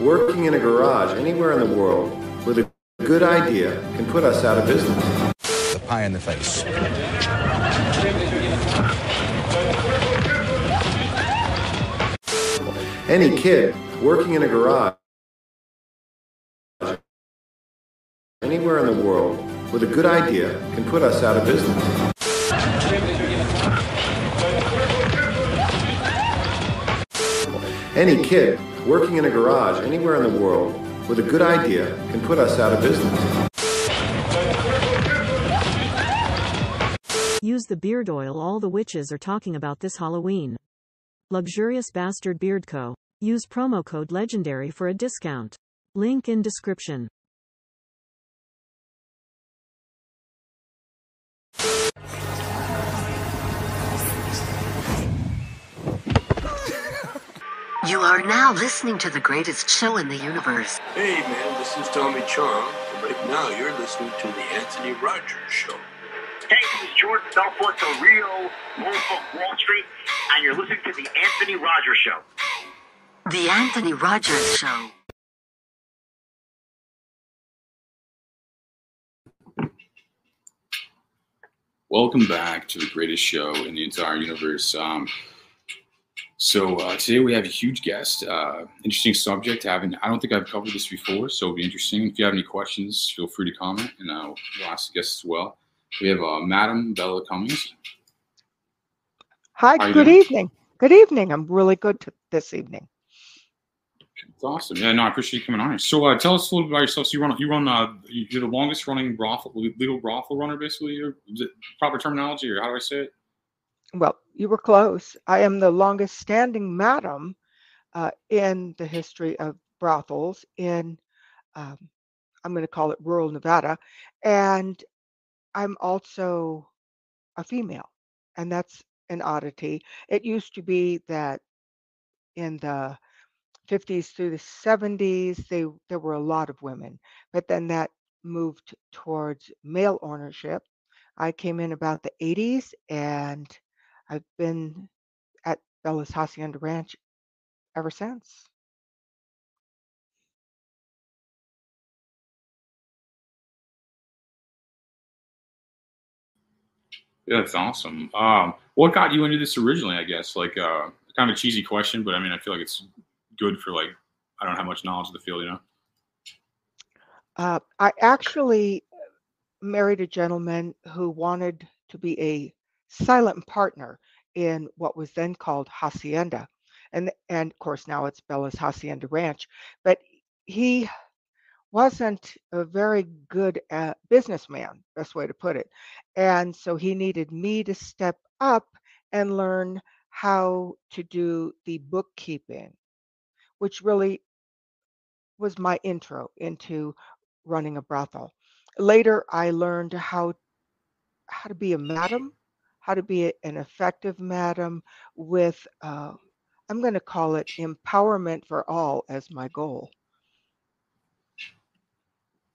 working in a garage anywhere in the world with a good idea can put us out of business. The pie in the face. Any kid working in a garage anywhere in the world with a good idea can put us out of business. Any kid working in a garage anywhere in the world with a good idea can put us out of business. Use the beard oil all the witches are talking about this Halloween. Luxurious Bastard Beard Co. Use promo code LEGENDARY for a discount. Link in description. You are now listening to the greatest show in the universe. Hey man, this is Tommy Chong, and right now you're listening to the Anthony Rogers Show. Hey, this is Jordan Belfort, the real Wolf of Wall Street, and you're listening to the Anthony Rogers Show. The Anthony Rogers Show. Welcome back to the greatest show in the entire universe. Um, so uh, today we have a huge guest, uh, interesting subject. Having I don't think I've covered this before, so it'll be interesting. If you have any questions, feel free to comment, and uh, we'll ask the guests as well. We have uh, Madam Bella Cummins. Hi, How good evening. Good evening. I'm really good t- this evening. It's awesome. Yeah, no, I appreciate you coming on. here. So uh, tell us a little bit about yourself. So you run, you run, uh, you're the longest running brothel, legal brothel runner, basically. Or is it proper terminology, or how do I say it? Well, you were close. I am the longest standing madam uh, in the history of brothels in, um, I'm going to call it rural Nevada. And I'm also a female, and that's an oddity. It used to be that in the 50s through the 70s, they, there were a lot of women, but then that moved towards male ownership. I came in about the 80s and I've been at Bella's Hacienda Ranch ever since. Yeah, that's awesome. Um, what got you into this originally? I guess like uh, kind of a cheesy question, but I mean, I feel like it's good for like I don't have much knowledge of the field, you know. Uh, I actually married a gentleman who wanted to be a silent partner in what was then called Hacienda. And, and of course, now it's Bella's Hacienda Ranch. But he wasn't a very good uh, businessman, best way to put it. And so he needed me to step up and learn how to do the bookkeeping, which really was my intro into running a brothel. Later, I learned how how to be a madam, how to be an effective madam with, uh, I'm going to call it empowerment for all as my goal.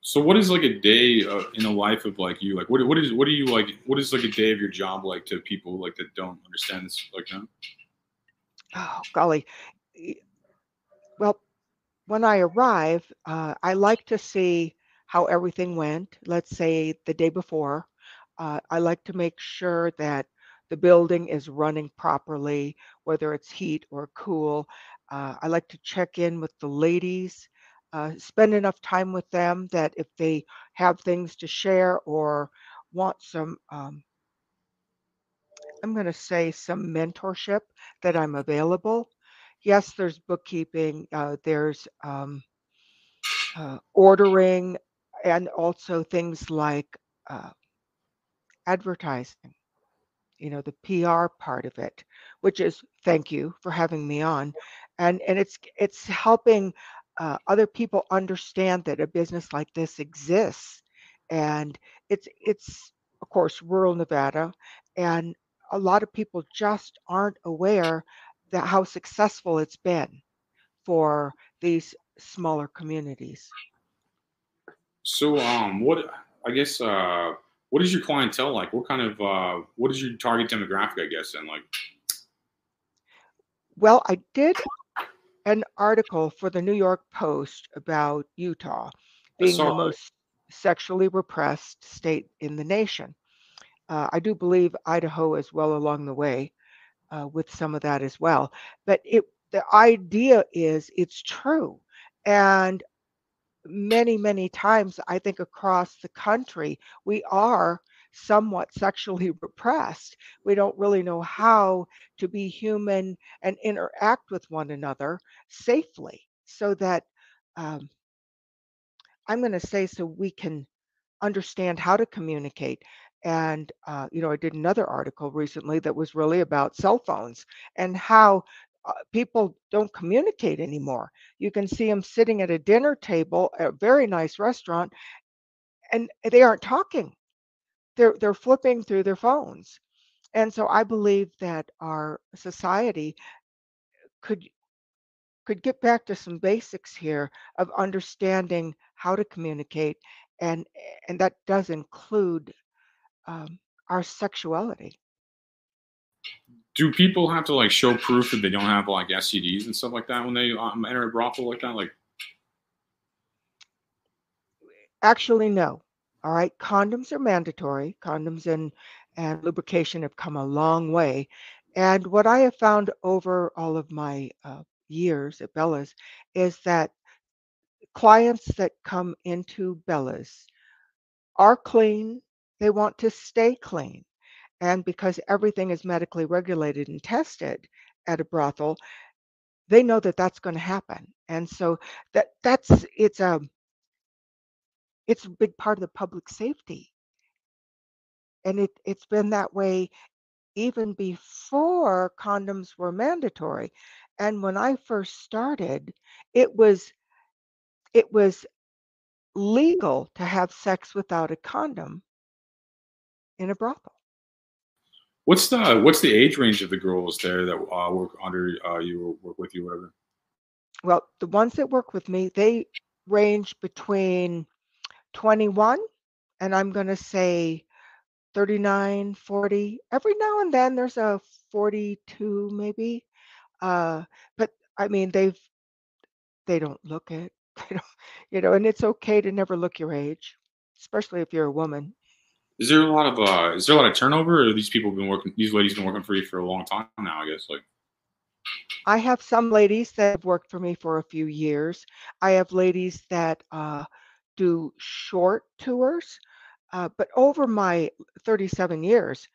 So, what is like a day uh, in the life of like you? Like, what what is what do you like? What is like a day of your job like to people like that don't understand this? Like, no? Oh, golly. Well, when I arrive, uh, I like to see how everything went, let's say the day before. Uh, I like to make sure that the building is running properly, whether it's heat or cool. Uh, I like to check in with the ladies, uh, spend enough time with them that if they have things to share or want some, um, I'm going to say some mentorship, that I'm available. Yes, there's bookkeeping, uh, there's um, uh, ordering, and also things like uh, advertising, you know, the PR part of it, which is thank you for having me on. And, and it's it's helping uh, other people understand that a business like this exists. And it's it's of course rural Nevada, and a lot of people just aren't aware that how successful it's been for these smaller communities. So, um, what I guess uh, what is your clientele like? What kind of uh, what is your target demographic? I guess and like, Well, I did an article for the New York Post about Utah being the most sexually repressed state in the nation. Uh, I do believe Idaho is well along the way uh, with some of that as well. But it the idea is it's true, and many many times I think across the country we are somewhat sexually repressed. We don't really know how to be human and interact with one another safely, so that um, I'm going to say so we can understand how to communicate. And, uh, you know, I did another article recently that was really about cell phones and how uh, people don't communicate anymore. You can see them sitting at a dinner table at a very nice restaurant and they aren't talking. They're, they're flipping through their phones. And so I believe that our society could could get back to some basics here of understanding how to communicate and and that does include um, our sexuality Do people have to like show proof that they don't have like STDs and stuff like that when they um, enter a brothel like that? Like, actually no. All right? Condoms are mandatory. Condoms and and lubrication have come a long way. And what i have found over all of my uh, years at bella's is that clients that come into bella's are clean. They want to stay clean and because everything is medically regulated and tested at a brothel they know that that's going to happen. And so that that's it's a it's a big part of the public safety. And it it's been that way even before condoms were mandatory. And when i first started it was it was legal to have sex without a condom in a brothel what's the what's the age range of the girls there that uh, work under uh, you or work with you, whatever? well the ones that work with me they range between 21 and i'm going to say 39 40 every now and then there's a 42 maybe uh but i mean they've they don't look it. They don't you know and it's okay to never look your age especially if you're a woman Is there a lot of uh, is there a lot of turnover, or these people been working? These ladies been working for you for a long time now, I guess. Like, i have some ladies that have worked for me for a few years i have ladies that uh do short tours uh, but over my 37 years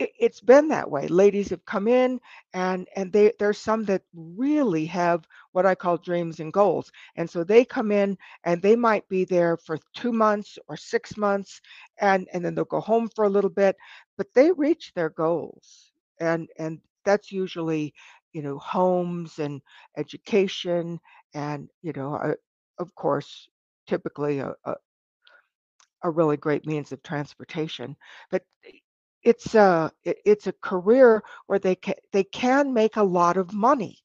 it, it's been that way. Ladies have come in, and and they there's some that really have what I call dreams and goals, and so they come in and they might be there for two months or six months, and and then they'll go home for a little bit, but they reach their goals, and and that's usually you know homes and education, and you know of course typically a, a a really great means of transportation. But it's a it's a career where they can they can make a lot of money,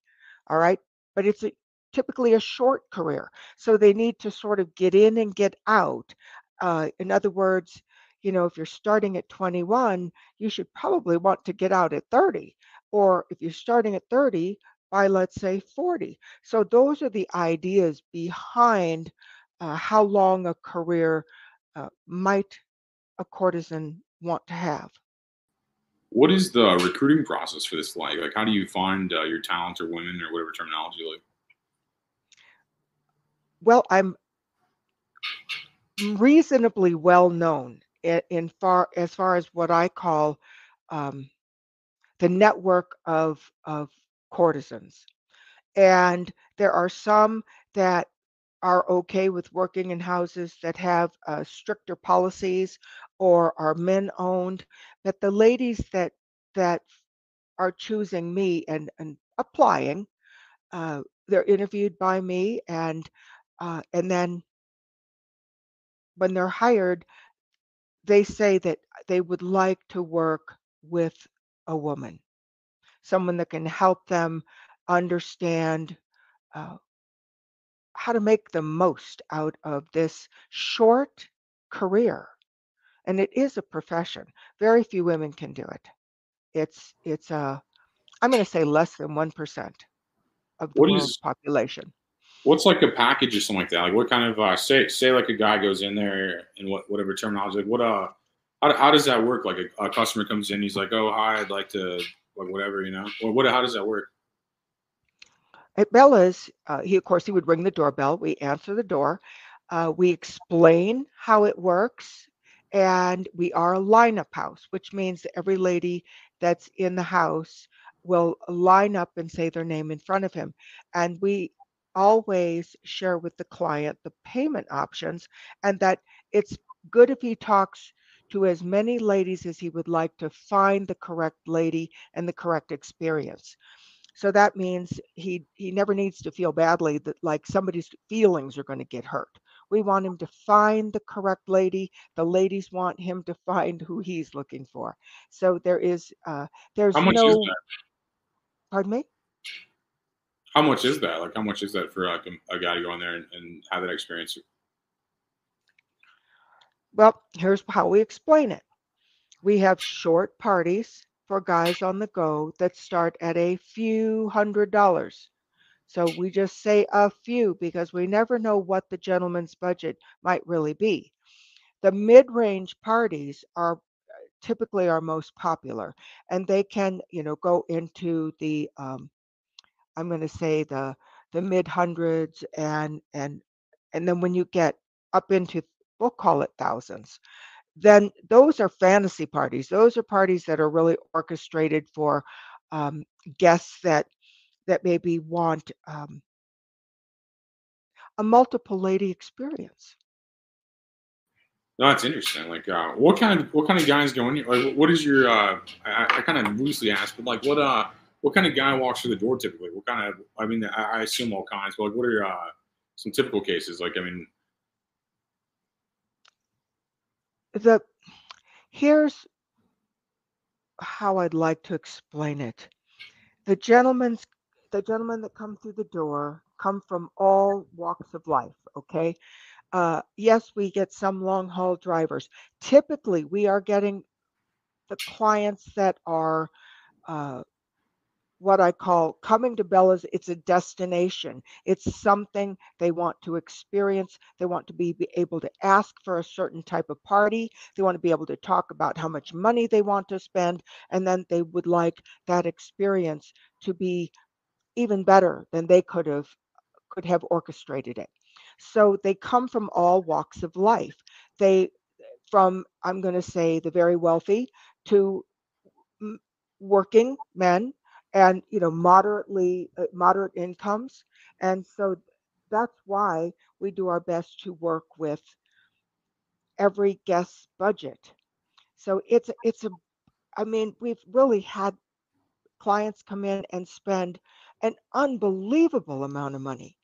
all right, but it's a, typically a short career, so they need to sort of get in and get out. Uh, in other words, you know, if you're starting at 21, you should probably want to get out at 30, or if you're starting at 30, by let's say 40. So those are the ideas behind uh, how long a career uh, might a courtesan want to have. What is the recruiting process for this like? Like, how do you find uh, your talent or women or whatever terminology like? Well, I'm reasonably well known in far as far as what I call um, the network of of courtesans, and there are some that are okay with working in houses that have uh, stricter policies or are men owned but the ladies that that are choosing me and and applying uh, they're interviewed by me and uh, and then when they're hired they say that they would like to work with a woman someone that can help them understand uh, how to make the most out of this short career and it is a profession very few women can do it it's it's uh i'm going to say less than 1% of the What world's is- population. What's like a package or something like that? Like what kind of uh, say say like a guy goes in there and what whatever terminology like what uh how, how does that work? Like a, a customer comes in, he's like, oh hi, I'd like to like whatever you know. Or what? How does that work? At Bella's, uh, he of course he would ring the doorbell. We answer the door. Uh, we explain how it works, and we are a lineup house, which means that every lady that's in the house will line up and say their name in front of him, and we always share with the client the payment options, and that it's good if he talks to as many ladies as he would like to find the correct lady and the correct experience. So that means he he never needs to feel badly that like somebody's feelings are going to get hurt. We want him to find the correct lady. The ladies want him to find who he's looking for. So there is uh there's How much no is that? pardon me? How much is that? Like how much is that for like a, a guy to go in there and, and have that experience? Well, here's how we explain it. We have short parties for guys on the go that start at a few hundred dollars. So we just say a few because we never know what the gentleman's budget might really be. The mid-range parties are typically our most popular and they can, you know, go into the um, I'm going to say the the mid hundreds and and and then when you get up into we'll call it thousands then those are fantasy parties those are parties that are really orchestrated for um, guests that that maybe want um, a multiple lady experience No, that's interesting. Like, uh, what kind of what kind of guys go in here? Like, what is your? Uh, I, I kind of loosely asked, but like, what uh, what kind of guy walks through the door typically? What kind of? I mean, I, I assume all kinds, but like, what are uh, some typical cases? Like, I mean, the here's how I'd like to explain it. The gentlemen's the gentlemen that come through the door come from all walks of life, okay? Uh, yes, we get some long haul drivers. Typically, we are getting the clients that are uh, what I call coming to Bella's. It's a destination. It's something they want to experience. They want to be, be able to ask for a certain type of party. They want to be able to talk about how much money they want to spend, and then they would like that experience to be even better than they could have could have orchestrated it. So they come from all walks of life. They from I'm going to say the very wealthy to working men and you know moderately uh, moderate incomes and so that's why we do our best to work with every guest's budget so it's it's a i mean we've really had clients come in and spend an unbelievable amount of money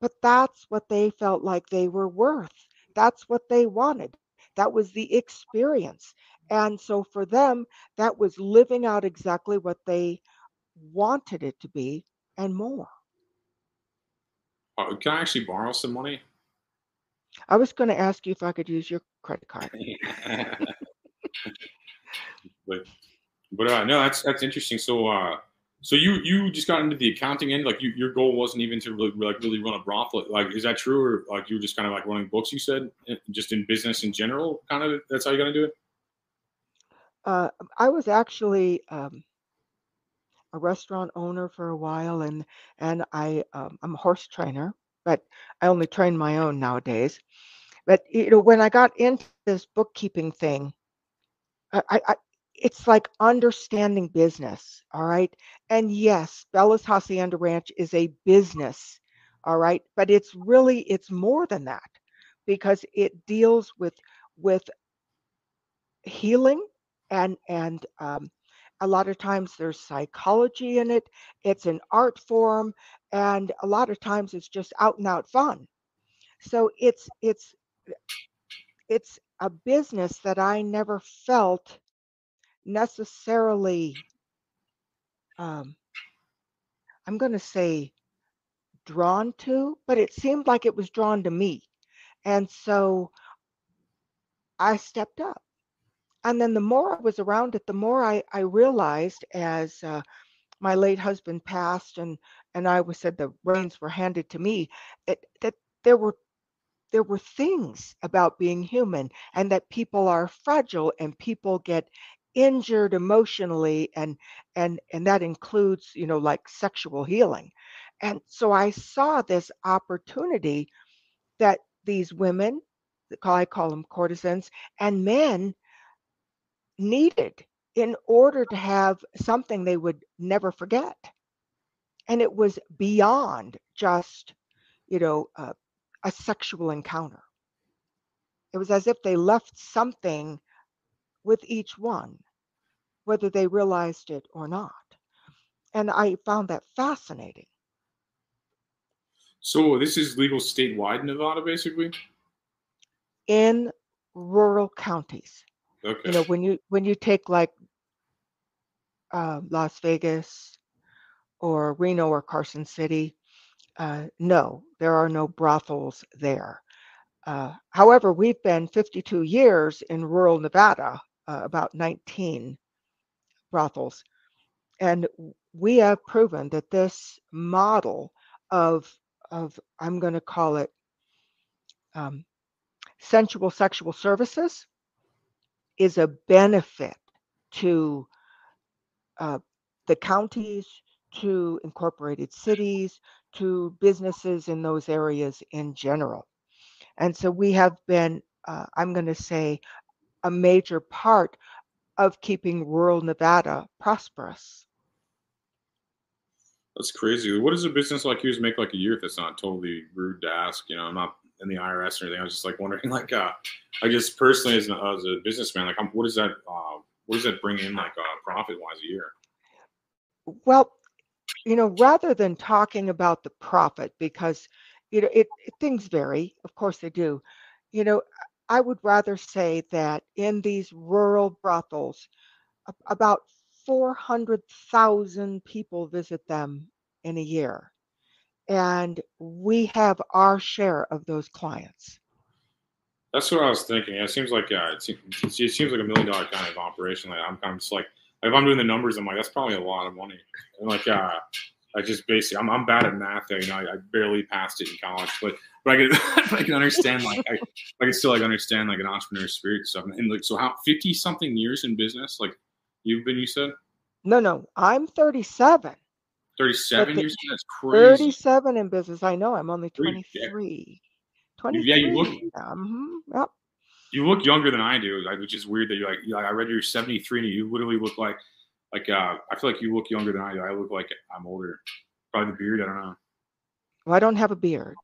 but that's what they felt like they were worth that's what they wanted that was the experience and so for them that was living out exactly what they wanted it to be and more. uh, can I actually borrow some money? I was going to ask you if I could use your credit card. but but uh, no, that's that's interesting. So uh, so you you just got into the accounting end. Like you, your goal wasn't even to really, like really run a brothel. Like is that true, or like you were just kind of like running books? You said just in business in general. Kind of that's how you're gonna do it. Uh, I was actually um, a restaurant owner for a while, and and I um, I'm a horse trainer, but I only train my own nowadays. But you know, when I got into this bookkeeping thing, I, I it's like understanding business. All right, and yes, Bella's Hacienda Ranch is a business. All right, but it's really it's more than that because it deals with with healing and and um, a lot of times there's psychology in it it's an art form and a lot of times it's just out and out fun so it's it's it's a business that i never felt necessarily um, i'm going to say drawn to but it seemed like it was drawn to me. And so i stepped up. And then the more I was around it, the more I, I realized as uh, my late husband passed and and I was said the reins were handed to me, that that there were there were things about being human and that people are fragile and people get injured emotionally and and and that includes you know like sexual healing and so i saw this opportunity that these women i call them courtesans and men needed in order to have something they would never forget and it was beyond just you know uh, a sexual encounter. It was as if they left something with each one, whether they realized it or not. And I found that fascinating. So this is legal statewide in Nevada, basically. In rural counties, Okay. you know, when you when you take like uh, Las Vegas or Reno or Carson City, uh, no, there are no brothels there. Uh, however, we've been 52 years in rural Nevada, uh, about 19 brothels, and we have proven that this model of of I'm going to call it um, sensual sexual services is a benefit to uh, the counties, to incorporated cities, to businesses in those areas in general. And so we have been, uh, I'm going to say, a major part of keeping rural Nevada prosperous. That's crazy. What does a business like yours make like a year if it's not totally rude to ask? You know, I'm not in the IRS or anything. I was just like wondering, like, uh, I guess personally as, a- as a businessman, like, I'm, what does that, uh, what does that bring in like uh, profit wise a year? Well, you know, rather than talking about the profit, because, you know, it, it things vary, of course they do. You know, I would rather say that in these rural brothels, about 400,000 people visit them in a year. And we have our share of those clients. That's what I was thinking. It seems like uh, it, seems, it seems like a million dollar kind of operation. Like I'm of just like, if I'm doing the numbers, I'm like, that's probably a lot of money. And like, uh, I just basically, I'm, I'm bad at math. You know, I, I barely passed it in college, but but I can I can understand like I, I can still like understand like an entrepreneur spirit stuff. And like, so how fifty something years in business? Like you've been, you said No, no, I'm 37. thirty seven the- years. That's crazy. 37 in business. I know I'm only Three, yeah. 23. Yeah, you look- 23. Mhm, Yep. You look younger than I do, like, which is weird that you're like, you like I read you're 73 and you literally look like, like, uh, I feel like you look younger than I do. I look like I'm older. Probably the beard. I don't know. Well, I don't have a beard.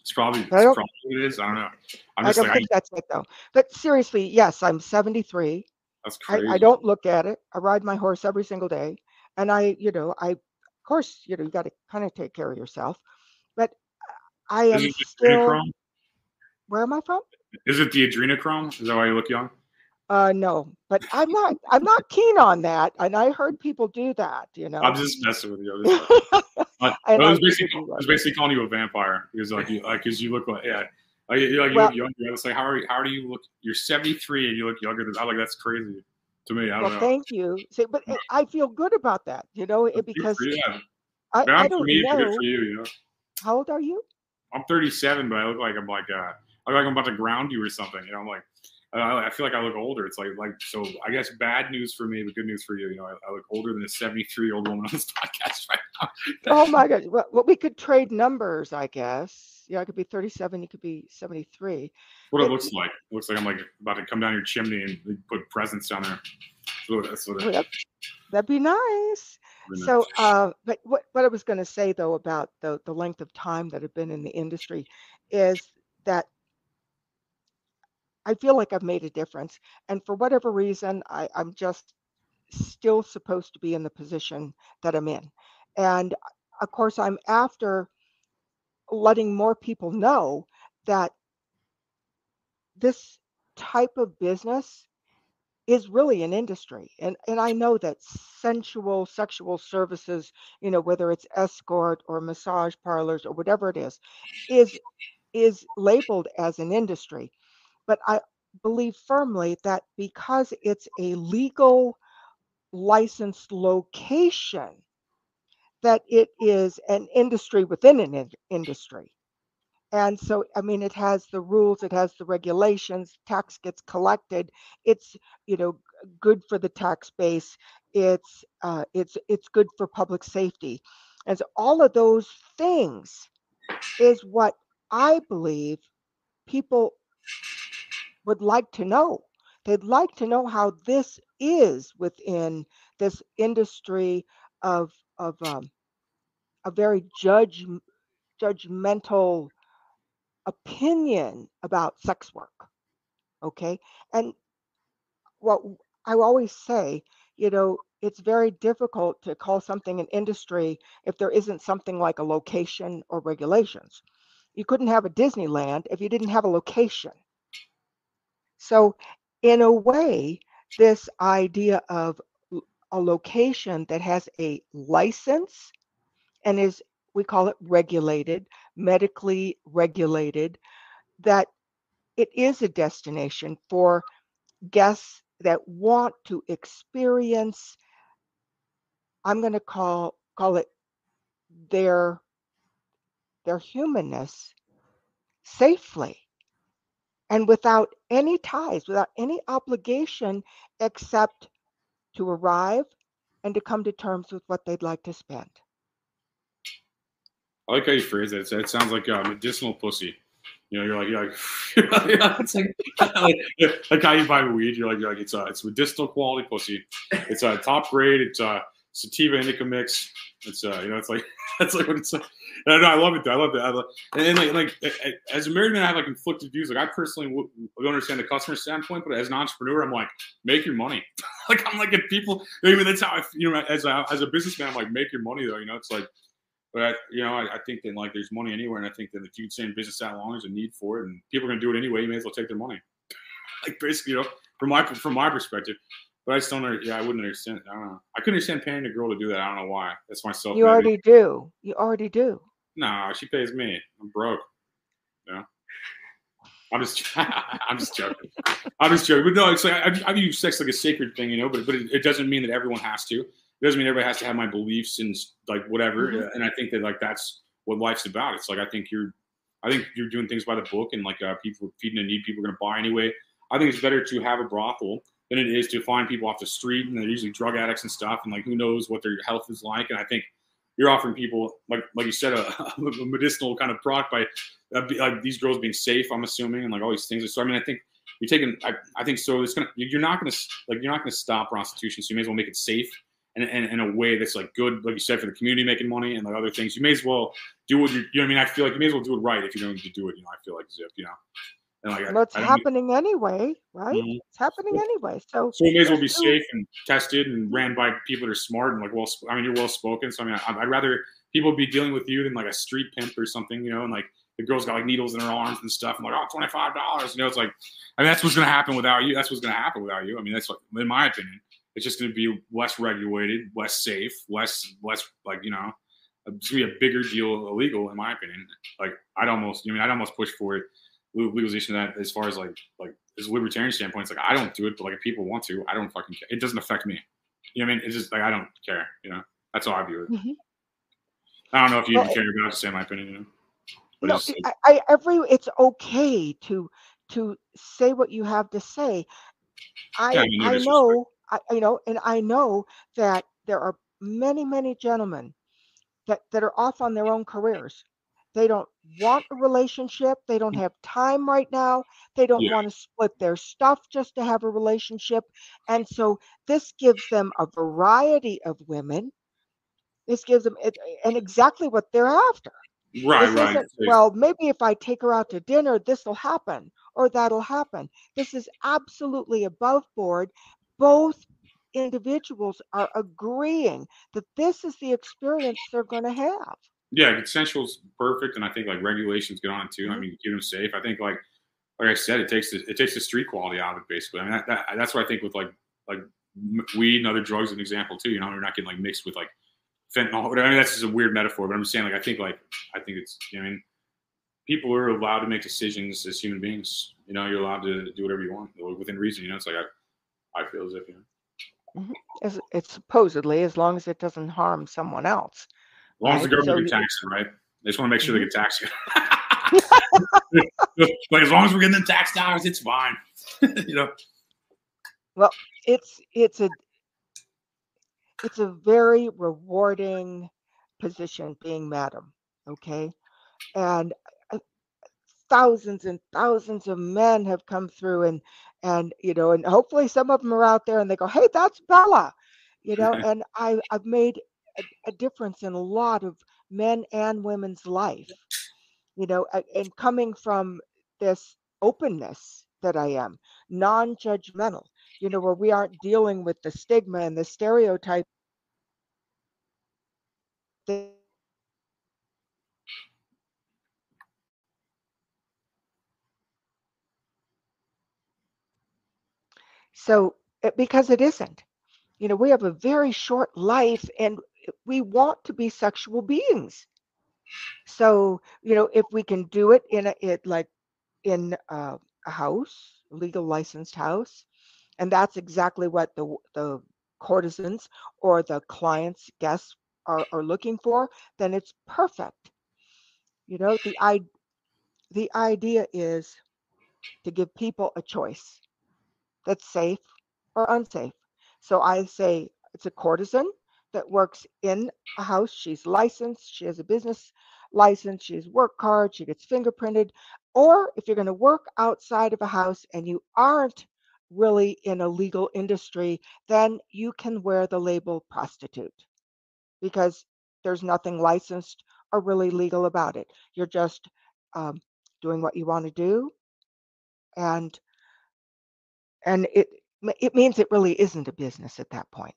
It's probably, it's I don't- probably it is. I don't know. I'm I don't like, I, think that's it though. But seriously, yes, I'm 73. that's I, crazy. I don't look at it. I ride my horse every single day. And I, you know, I, of course, you know, you got to kind of take care of yourself. But I am still, adrenochrome? where am I from? Is it the adrenochrome? Is that why you look young? Uh, no, but I'm not, I'm not keen on that. And I heard people do that, you know. I'm just messing with you. I, I was basically, I was basically calling you a vampire because like you, like, cause you look like, yeah, like, you, like, you Well- look younger. I was like, how are you, how do you look? You're 73 and you look younger than, I'm like, that's crazy to me. I don't Well, know. thank you. See, but it- I feel good about that, you know, it, because. Yeah. I, I don't 28, but know. good for you, you know. How old are you? I'm 37, but I look like I'm like uh, I look like I'm about to ground you or something. You know, I'm like, I, I feel like I look older. It's like like so. I guess bad news for me, but good news for you. You know, I, I look older than a 73 year old woman on this podcast right now. Oh my God. Well, we could trade numbers, I guess. Yeah, I could be 37, you could be 73. what it It- looks like. It looks like I'm like about to come down your chimney and put presents down there. So that's what Well, it, that- That'd be nice. So, uh, but what, what I was going to say though about the, the length of time that I've been in the industry is that I feel like I've made a difference. And for whatever reason, I, I'm just still supposed to be in the position that I'm in. And uh, of course, I'm after letting more people know that this type of business is really an industry and and i know that sensual sexual services you know whether it's escort or massage parlors or whatever it is is is labeled as an industry but i believe firmly that because it's a legal licensed location that it is an industry within an in- industry. And so, I mean, it has the rules, it has the regulations, tax gets collected. It's, you know, good for the tax base. It's, uh, it's, it's good for public safety. And so all of those things is what I believe people would like to know. They'd like to know how this is within this industry of of um, a very judge judgmental opinion about sex work. Okay, and what I always say, you know, it's very difficult to call something an industry if there isn't something like a location or regulations. You couldn't have a Disneyland if you didn't have a location. So, in a way, this idea of a location that has a license and is, we call it regulated, medically regulated, that it is a destination for guests that want to experience, I'm going to call call it their their humanness safely and without any ties, without any obligation except to arrive and to come to terms with what they'd like to spend. I like how you phrase it. It sounds like uh, medicinal pussy. You know, you're like, you're like, yeah, it's like, like, like how you buy weed. You're like, you're like, it's uh, it's medicinal quality pussy. It's a uh, top grade. It's a uh, sativa indica mix. It's uh, you know, it's like that's like what it's like. No, no, I love it. Though. I love love, and, and like, like as a married man, I have like conflicted views. Like I personally don't understand the customer standpoint, but as an entrepreneur, I'm like, make your money. like I'm like, if people, mean, that's how I, you know, as a as a businessman, I'm like, make your money though. You know, it's like. But I, you know, I, I think that like there's money anywhere, and I think that if you stay in business that long, there's a need for it, and people are gonna do it anyway. You may as well take their money. like basically, you know, from my from my perspective. But I just don't. under- Yeah, I wouldn't understand. I don't know. I couldn't understand paying a girl to do that. I don't know why. That's myself. You already do. You already do. No, she pays me. I'm broke. You know. I'm just, I'm just joking. I'm just joking. But no, it's like I, I view sex like a sacred thing, you know. But but it, it doesn't mean that everyone has to. It doesn't mean everybody has to have my beliefs and like whatever. Mhm. And I think that like that's what life's about. It's like I think you're, I think you're doing things by the book, and like uh, people feeding a need people are going to buy anyway. I think it's better to have a brothel than it is to find people off the street, and they're usually drug addicts and stuff, and like who knows what their health is like. And I think you're offering people like like you said a, a medicinal kind of product by uh, like these girls being safe. I'm assuming and like all these things. So I mean, I think you're taking. I, I think so. It's gonna. You're not gonna like you're not gonna stop prostitution. So you may as well make it safe and in, in a way that's like good, like you said, for the community making money and like other things. You may as well do what you. You know what I mean? I feel like you may as well do it right if you're going to do it. You know, I feel like Zip. you know. And like Well, it's happening anyway, right? Mhm. It's happening anyway. So, So it may as well be safe and tested and ran by people that are smart and like well. I mean, you're well spoken. So I mean, I, I'd rather people be dealing with you than like a street pimp or something, you know. And like the girl's got like needles in her arms and stuff. I'm like, oh, twenty five dollars. You know, it's like, I mean, that's what's gonna happen without you. That's what's gonna happen without you. I mean, that's like, in my opinion, it's just gonna be less regulated, less safe, less less like you know, it's gonna be a bigger deal illegal in my opinion. Like I'd almost, I mean, I'd almost push for it legalization of that as far as like like as a libertarian standpoint. It's like I don't do it, but like if people want to, I don't fucking care. It doesn't affect me. You know what I mean? It's just like I don't care. You know, that's how I view it. Mhm. I don't know if you Well, even care, about. Just say my opinion. You know? But no, it's, I, I every it's okay to to say what you have to say. I Yeah, I mean, I know I you know, and I know that there are many many gentlemen that that are off on their own careers. They don't want a relationship. They don't mm. have time right now. They don't Yeah. want to split their stuff just to have a relationship. And so this gives them a variety of women. This gives them it, and exactly what they're after. right, This right. well, maybe if I take her out to dinner, this will happen or that'll happen. This is absolutely above board. Both individuals are agreeing that this is the experience they're going to have. Yeah, consensual's perfect, and I think like regulations get on it too. I Mhm. mean, keep them safe. I think like like I said, it takes the, it takes the street quality out of it basically. I mean, that, that, that's what I think with like like weed and other drugs, an example too. You know, you're not getting like mixed with like fentanyl. Whatever. I mean, that's just a weird metaphor, but I'm just saying like I think like I think it's. I mean, people are allowed to make decisions as human beings. You know, you're allowed to do whatever you want within reason. You know, it's like I, I feel as if you know. As it's supposedly as long as it doesn't harm someone else. Long as the government so can tax it, right? They just want to make sure they can tax you. like as long as we're getting the tax dollars, it's fine. you know. Well, it's it's a it's a very rewarding position being madam okay and uh, thousands and thousands of men have come through and and you know and hopefully some of them are out there and they go hey that's bella you know and i i've made a, a difference in a lot of men and women's life you know and coming from this openness that i am non-judgmental you know, where we aren't dealing with the stigma and the stereotype. So, because it isn't, you know, we have a very short life and we want to be sexual beings. So, you know, if we can do it in a, it like in uh, a house, legal licensed house, and that's exactly what the the courtesans or the clients guests are, are looking for then it's perfect you know the i the idea is to give people a choice that's safe or unsafe so i say it's a courtesan that works in a house she's licensed she has a business license she has work card she gets fingerprinted or if you're going to work outside of a house and you aren't really in a legal industry, then you can wear the label prostitute because there's nothing licensed or really legal about it. You're just um, doing what you want to do, and and it it means it really isn't a business at that point.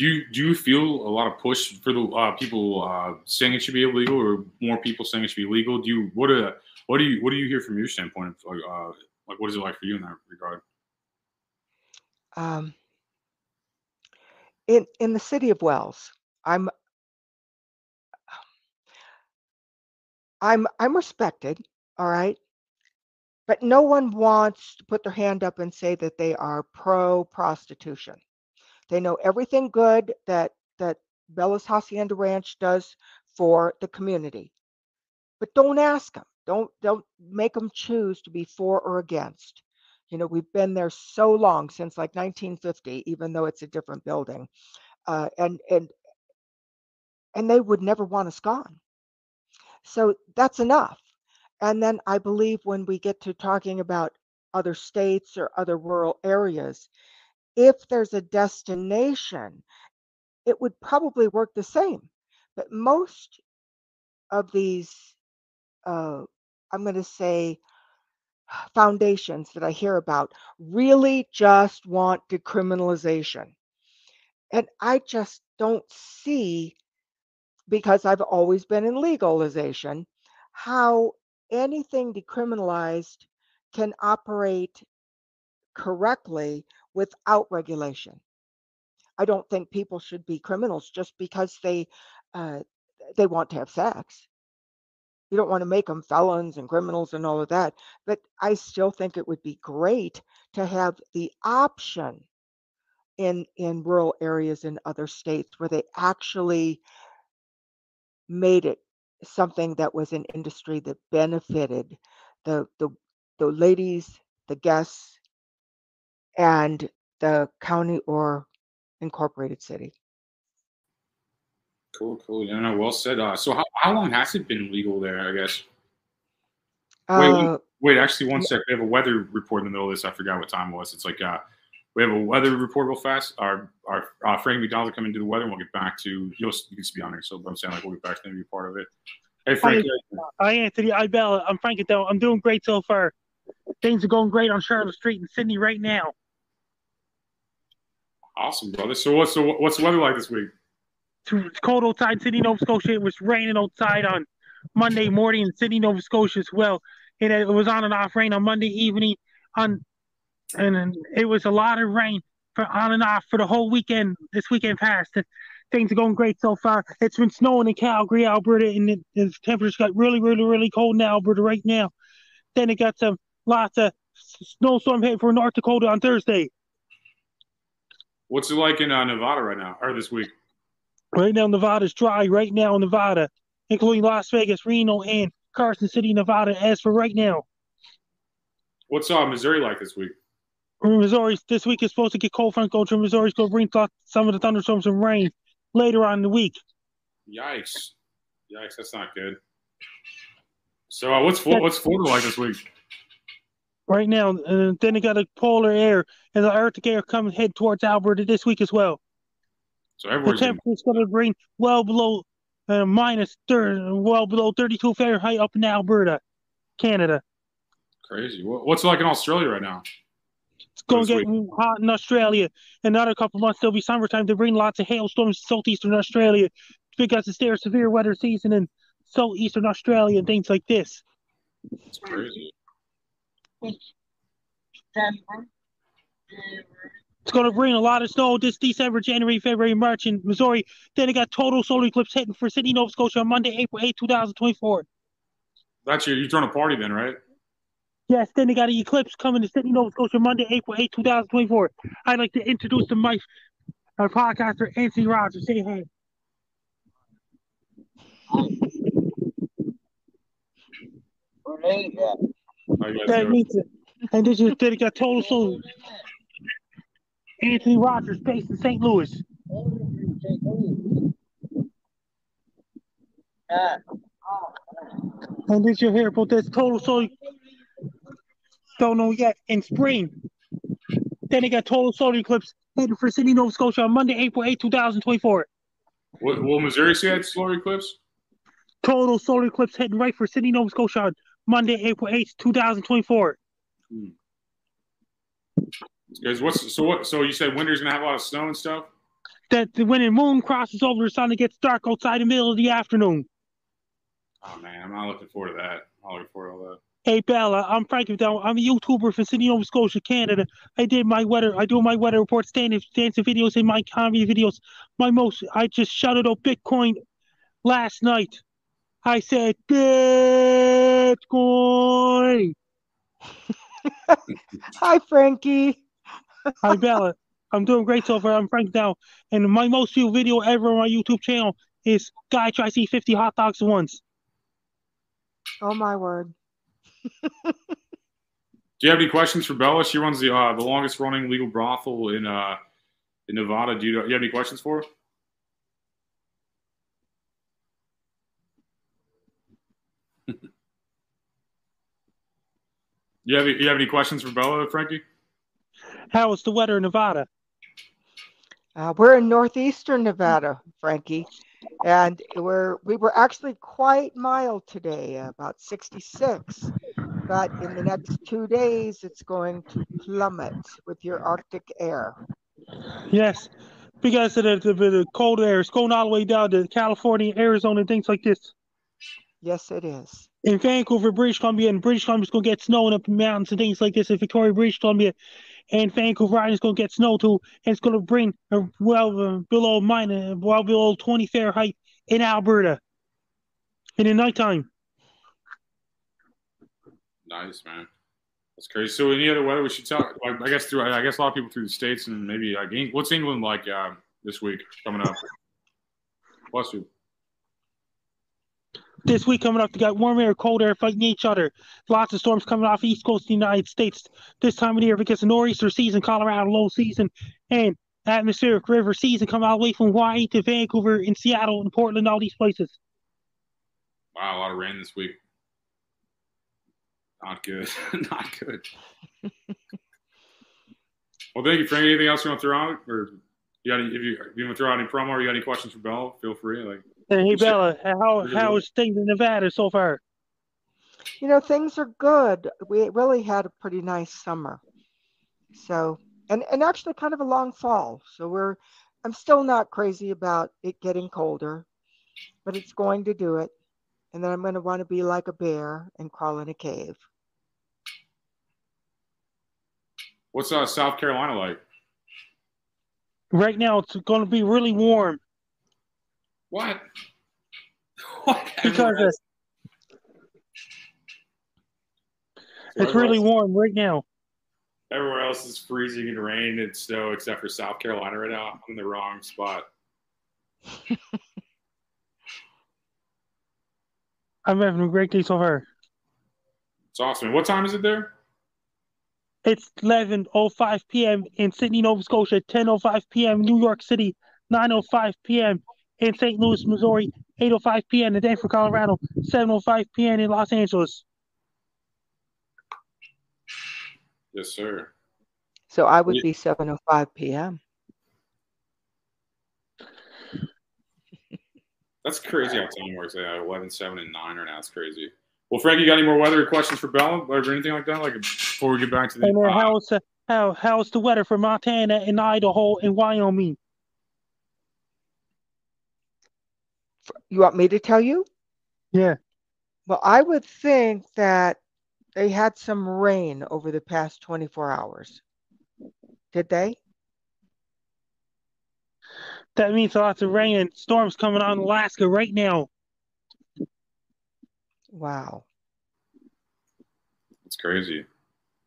Do you do you feel a lot of push for the uh, people uh, saying it should be illegal, or more people saying it should be legal? Do you what do what do you what do you hear from your standpoint? Like, uh, like what is it like for you in that regard? Um, in in the city of Wells, I'm I'm I'm respected, all right, but no one wants to put their hand up and say that they are pro prostitution. They know everything good that that Bella's Hacienda Ranch does for the community, but don't ask them. Don't don't make them choose to be for or against. You know, we've been there so long since like 1950, even though it's a different building, uh, and and and they would never want us gone. So that's enough. And then I believe when we get to talking about other states or other rural areas, if there's a destination, it would probably work the same. But most of these, uh, I'm going to say, foundations that I hear about really just want decriminalization. And I just don't see, because I've always been in legalization, how anything decriminalized can operate correctly without regulation. I don't think people should be criminals just because they uh, they want to have sex. You don't want to make them felons and criminals and all of that. But I still think it would be great to have the option in in rural areas in other states where they actually made it something that was an industry that benefited the the the ladies, the guests, and the county or incorporated city. Cool, cool. Yeah, no, well said. Uh, so how, how long has it been legal there? I guess. Wait, wait. Uh, Wait, actually, one sec. We have a weather report in the middle of this. I forgot what time it was. It's like uh, we have a weather report real fast. Our our uh, Frank McDonald will come into the weather, and we'll get back to you'll you can just be on here. So I'm saying like we'll get back to be part of it. Hey Frank, Hi, Anthony. Hi, Bella. I'm Frank Adele. I'm doing great so far. Things are going great on Charlotte Street in Sydney right now. Awesome, brother. So what's so what's the weather like this week? It's cold in Sydney, Nova Scotia. It was raining outside on Monday morning in Sydney, Nova Scotia as well. It, it was on and off rain on Monday evening, on and it was a lot of rain for on and off for the whole weekend. This weekend passed. Things are going great so far. It's been snowing in Calgary, Alberta, and it, the temperatures got really, really, really cold in Alberta right now. Then it got some lots of snowstorm heading for North Dakota on Thursday. What's it like in uh, Nevada right now or this week? Right now, Nevada's dry. Right now, Nevada, including Las Vegas, Reno, and Carson City, Nevada. As for right now, What's uh, Missouri like this week? Missouri this week is supposed to get cold front going through. Missouri's going to bring some of the thunderstorms and rain later on in the week. Yikes! Yikes! That's not good. So uh, what's what's Florida like this week? Right now, and then they got a polar air and the Arctic air coming head towards Alberta this week as well. So The temperature's going to bring well below uh, minus third, well below 32 Fahrenheit up in Alberta, Canada. crazy. What's it like in Australia right now? It's going to get hot in Australia. Another couple months, there'll be summertime. They bring lots of hailstorms to southeastern Australia because it's their severe weather season in southeastern Australia and things like this. It's crazy. It's going to bring a lot of snow this December, January, February, March in Missouri. Then they got total solar eclipse hitting for Sydney, Nova Scotia on Monday, April 8, 2024. That's your you're throwing a party then, right? Yes, then they got an eclipse coming to Sydney, Nova Scotia Monday, April 8, 2024. I'd like to introduce the mic, our podcaster, Anthony Rogers. Say hi. How you guys That means it. And this is they got total solar. Anthony Rogers, based in St. Louis. And this you hear about this total solar. Don't know yet. In spring. Then they got total solar eclipse heading for Sydney, Nova Scotia on Monday, April 8, 2024. Will, will Missouri see that solar eclipse? Total solar eclipse heading right for Sydney, Nova Scotia on Monday, April 8th, 2024. Guys, hmm. what's so what? So you said winter's gonna have a lot of snow and stuff. That when the moon crosses over the sun, it gets dark outside the middle of the afternoon. Oh man, I'm not looking forward to that. I'm looking forward to all that. Hey Bella, I'm Frankie Down. I'm a YouTuber from Sydney, Nova Scotia, Canada. I did my weather. I do my weather report, stand dancing videos, and my comedy videos. My most. I just shouted out Bitcoin last night. I said Bitcoin. Hi, Frankie. Hi Bella. I'm doing great so far. I'm Frank Down, and my most viewed video ever on my YouTube channel is guy tries to eat 50 hot dogs at once. Oh my word. Do you have any questions for Bella? She runs the uh, the longest running legal brothel in uh in Nevada. Do you, you have any questions for her? You have you have any questions for Bella, Frankie? How is the weather in Nevada? Uh, we're in northeastern Nevada, Frankie, and we're we were actually quite mild today, about 66. But in the next two days, it's going to plummet with your Arctic air. Yes, because of the, the, the cold air. It's going all the way down to California, Arizona, and things like this. Yes, it is. In Vancouver, British Columbia, and British Columbia's going to get snow up in the mountains and things like this. In Victoria, British Columbia, and Vancouver Island's going to get snow too. And it's going to bring uh, well uh, below minus, well below 20 Fahrenheit in Alberta in the nighttime. Nice man. That's crazy. So, any other weather we should talk? Like, I guess through I guess a lot of people through the states and maybe like what's England like uh, this week coming up? Bless you. This week coming up, they got warm air, cold air fighting each other. Lots of storms coming off east coast of the United States this time of the year because the nor'easter season, Colorado low season, and atmospheric river season coming all the way from Hawaii to Vancouver and Seattle and Portland, all these places. Wow, a lot of rain this week. Not good. Not good. well, thank you, Frank. Anything else you want to throw out, or you got any, if you if you want to throw out any promo or you got any questions for Bell? Feel free. Like, And hey Bella, how how is things in Nevada so far? You know, things are good. We really had a pretty nice summer. So, and and actually kind of a long fall. So we're I'm still not crazy about it getting colder, but it's going to do it. And then I'm going to want to be like a bear and crawl in a cave. what's uh, South Carolina like? Right now, it's going to be really warm What? what? because it's, it's really warm right now. Everywhere else is freezing and rain and snow except for South Carolina right now. I'm in the wrong spot. I'm having a great day so far. It's awesome. What time is it there? It's 11:05 p.m. in Sydney, Nova Scotia, 10:05 p.m. New York City, 9:05 p.m. in St. Louis, Missouri, 8:05 p.m. in Denver, Colorado, 7:05 p.m. in Los Angeles. Yes, sir. So I would Yeah. be 7:05 p.m. That's crazy how time works. Yeah, 11, 7, and 9 right now. It's crazy. Well, Frank, you got any more weather questions for Bella or anything like that? Like before we get back to the. And then how's uh, how how's the weather for Montana and Idaho and Wyoming? You want me to tell you? Yeah. Well, I would think that they had some rain over the past 24 hours. Did they? That means lots of rain and storms coming on Alaska right now. Wow. It's crazy.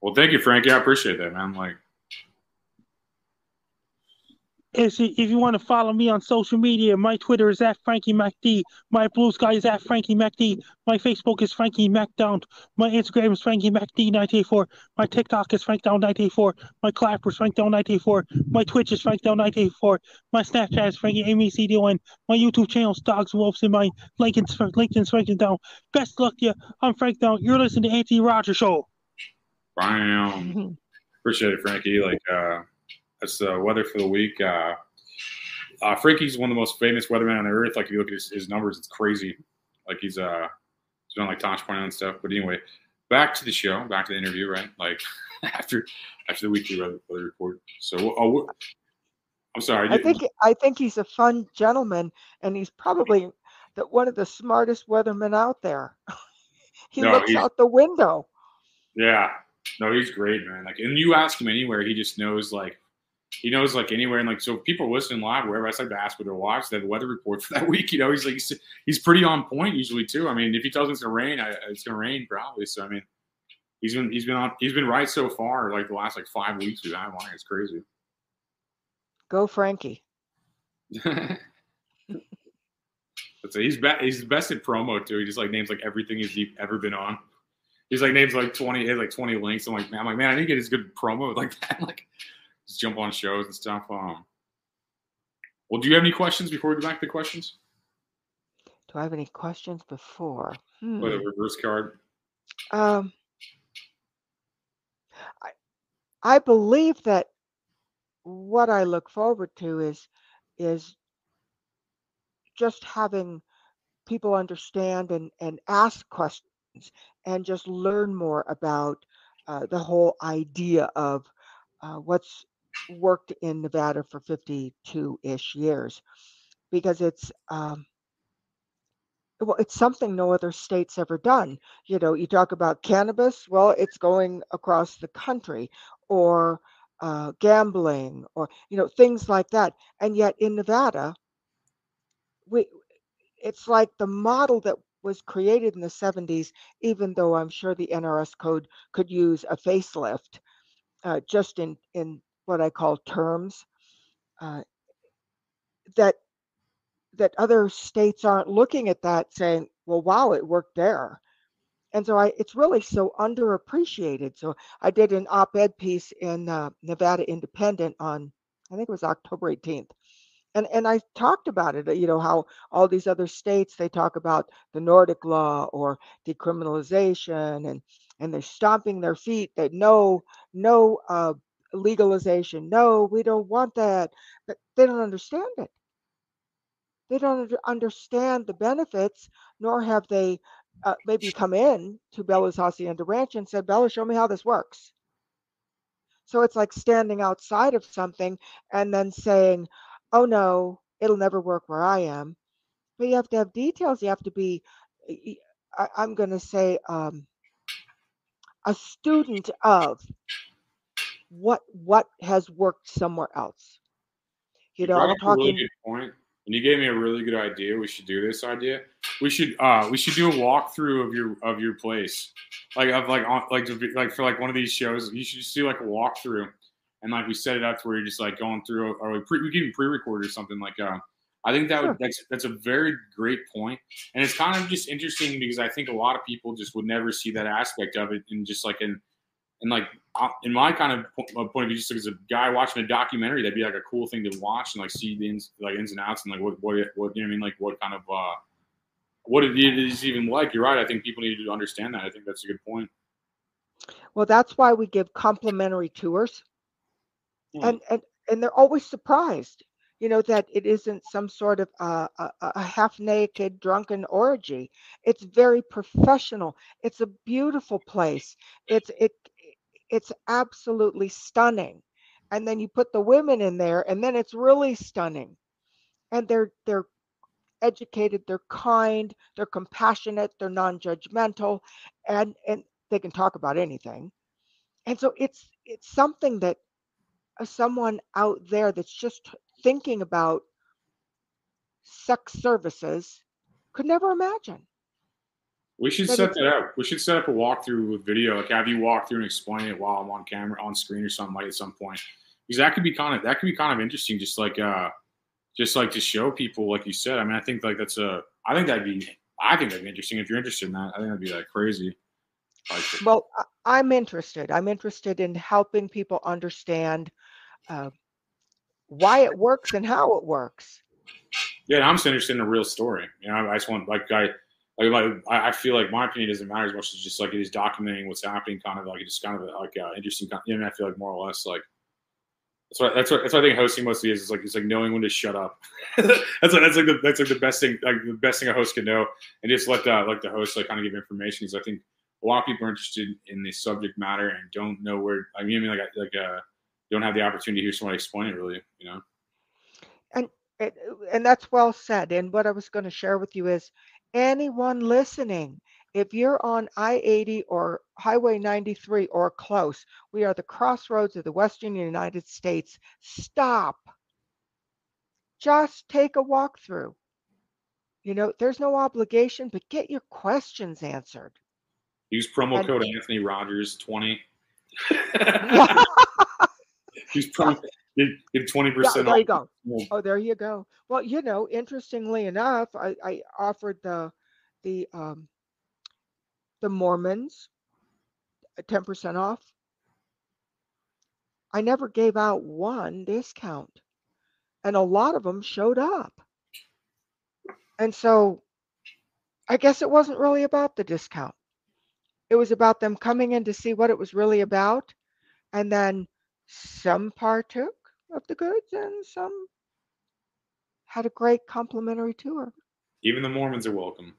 Well, thank you, Frankie. I appreciate that, man. Like, If you, if you want to follow me on social media, my Twitter is at Frankie MacD. My Blue Sky is at Frankie MacD. My Facebook is Frankie MacDonald. My Instagram is Frankie MacD984. My TikTok is FrankDown984. My Clapper is FrankDown984. My Twitch is FrankDown984. My Snapchat is Frankie MECDON. My YouTube channel is Dogs, Wolves, and my LinkedIn's, LinkedIn's Frankie Down. Best of luck to you. I'm Frank Down. You're listening to Anthony Rogers Show. bam. Appreciate it, Frankie. Like, uh, that's the weather for the week. Uh, uh, Frankie's one of the most famous weathermen on the earth. Like, if you look at his, his numbers, it's crazy. Like, he's uh, he's on like Tosh Point and stuff. But anyway, back to the show, back to the interview, right? Like, after after the weekly weather, weather report. So, uh, I'm sorry. I think I think he's a fun gentleman, and he's probably the, one of the smartest weathermen out there. he No, looks out the window. Yeah. No, he's great, man. Like, and you ask him anywhere, he just knows like he knows like anywhere. And like, so people listening live, wherever I like to ask what to watch, they have the weather report for that week. You know, he's like he's, he's pretty on point usually too. I mean, if he tells me it's gonna rain, I, it's gonna rain probably. So I mean, he's been he's been on he's been right so far. Like the last like five weeks we've had him on. It's crazy. Go Frankie. But so he's be- he's the best at promo too. He just like names like everything he's ever been on. He's like names like twenty, he has like twenty links. I'm like, man, I'm like, man, I didn't get as good promo like that. Like, just jump on shows and stuff. Um, well, do you have any questions before we go back to the questions? Do I have any questions before? Hmm. Play the reverse card. Um, I, I believe that what I look forward to is is just having people understand and, and ask questions and just learn more about uh, the whole idea of uh, what's worked in Nevada for 52 ish years because it's um, well, it's something no other state's ever done. You know, you talk about cannabis, well, it's going across the country, or uh, gambling, or you know, things like that. And yet in Nevada, we it's like the model that was created in the 70s, even though I'm sure the NRS code could use a facelift, uh, just in in what I call terms. Uh, that that other states aren't looking at that saying, well, wow, it worked there. And so I, it's really so underappreciated. So I did an op-ed piece in uh, Nevada Independent on, I think it was October 18th. And, and I talked about it, you know, how all these other states, they talk about the Nordic law or decriminalization and, and they're stomping their feet that no, no uh, legalization. No, we don't want that. But they don't understand it they don't understand the benefits, nor have they uh, maybe come in to Bella's Hacienda Ranch and said, Bella, show me how this works. So it's like standing outside of something and then saying, oh no, it'll never work where I am. But you have to have details. You have to be, I, am going to say, um, a student of what what has worked somewhere else. You know, I'm a really talking. good point, and you gave me a really good idea. We should do this idea. We should uh we should do a walkthrough of your of your place, like of like on like like for like one of these shows. You should just do like a walkthrough, and like we set it up to where you're just like going through, or we pre we can even pre-record or something like uh I think that Sure. would, that's that's a very great point, and it's kind of just interesting because I think a lot of people just would never see that aspect of it, and just like in and like in my kind of point of view, just like as a guy watching a documentary, that'd be like a cool thing to watch and like see the ins, like ins and outs and like what what what you know what I mean, like what kind of uh what it is even like. You're right. I think people need to understand that. I think that's a good point. Well, that's why we give complimentary tours. Hmm. And and and they're always surprised, you know, that it isn't some sort of uh, a, a a half-naked drunken orgy. It's very professional. It's a beautiful place. It's it it's absolutely stunning. And then you put the women in there and then it's really stunning. And they're they're educated, they're kind, they're compassionate, they're non-judgmental, and and they can talk about anything. And so it's it's something that uh, someone out there that's just thinking about sex services could never imagine. We should But set that up. We should set up a walkthrough with video, like have you walk through and explain it while I'm on camera, on screen, or something like at some point. Because that could be kind of that could be kind of interesting. Just like uh, just like to show people, like you said. I mean, I think like that's a. I think that'd be. I think that'd be interesting if you're interested in that. I think that'd be like crazy. Like, Well, I- I'm interested. I'm interested in helping people understand uh, why it works and how it works. yeah, I'm just interested in a real story. You know, I just want like I. Like, like I I feel like my opinion doesn't matter as much as just like it is documenting what's happening, kind of like it's just kind of like uh, interesting. You know, I feel like more or less like That's what that's what that's what I think hosting mostly is. It's like it's like knowing when to shut up. that's like that's like the that's like the best thing like the best thing a host can know, and just let the like the host like kind of give information. Because I think a lot of people are interested in the subject matter and don't know where. I mean, I mean like like uh don't have the opportunity to hear somebody explain it. Really, you know. And, and that's well said. And what I was going to share with you is anyone listening, if you're on I 80 or Highway 93 or close, we are the crossroads of the Western United States. Stop. Just take a walk through. You know, there's no obligation, but get your questions answered. Use promo And- code Anthony Rogers twenty. Use promo get twenty Yeah, percent there off. you go. Oh, there you go. Well, you know, interestingly enough, I, I offered the the um, the Mormons ten percent off. I never gave out one discount, and a lot of them showed up. And so, I guess it wasn't really about the discount. It was about them coming in to see what it was really about, and then some partook of the goods and some had a great complimentary tour. Even the Mormons are welcome.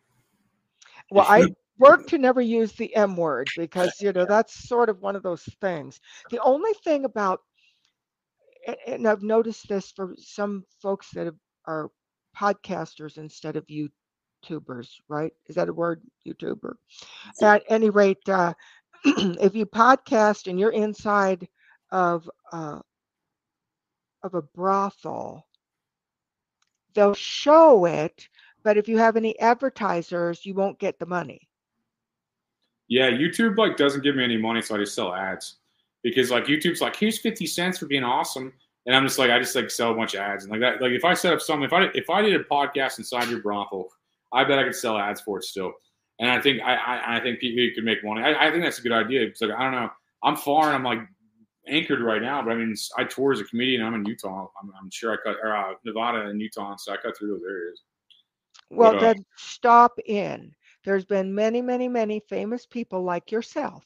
Well, I work to never use the M word because, you know, that's sort of one of those things. The only thing about, and I've noticed this for some folks that are podcasters instead of YouTubers, right? Is that a word? YouTuber. At any rate, uh, if you podcast and you're inside of uh, of a brothel, they'll show it, but if you have any advertisers, you won't get the money. Yeah, YouTube like doesn't give me any money, so I just sell ads. Because like YouTube's like, here's fifty cents for being awesome, and I'm just like, I just like sell a bunch of ads and like that. Like if I set up something, if I if I did a podcast inside your brothel, I bet I could sell ads for it still. And I think I I, I think people could make money. I, I think that's a good idea. It's like I don't know. I'm far and I'm like anchored right now, but I mean I tour as a comedian. I'm in Utah. I'm, I'm sure I cut or uh, Nevada and Utah, so I cut through those areas. Well, But, uh, then stop in. There's been many, many, many famous people like yourself.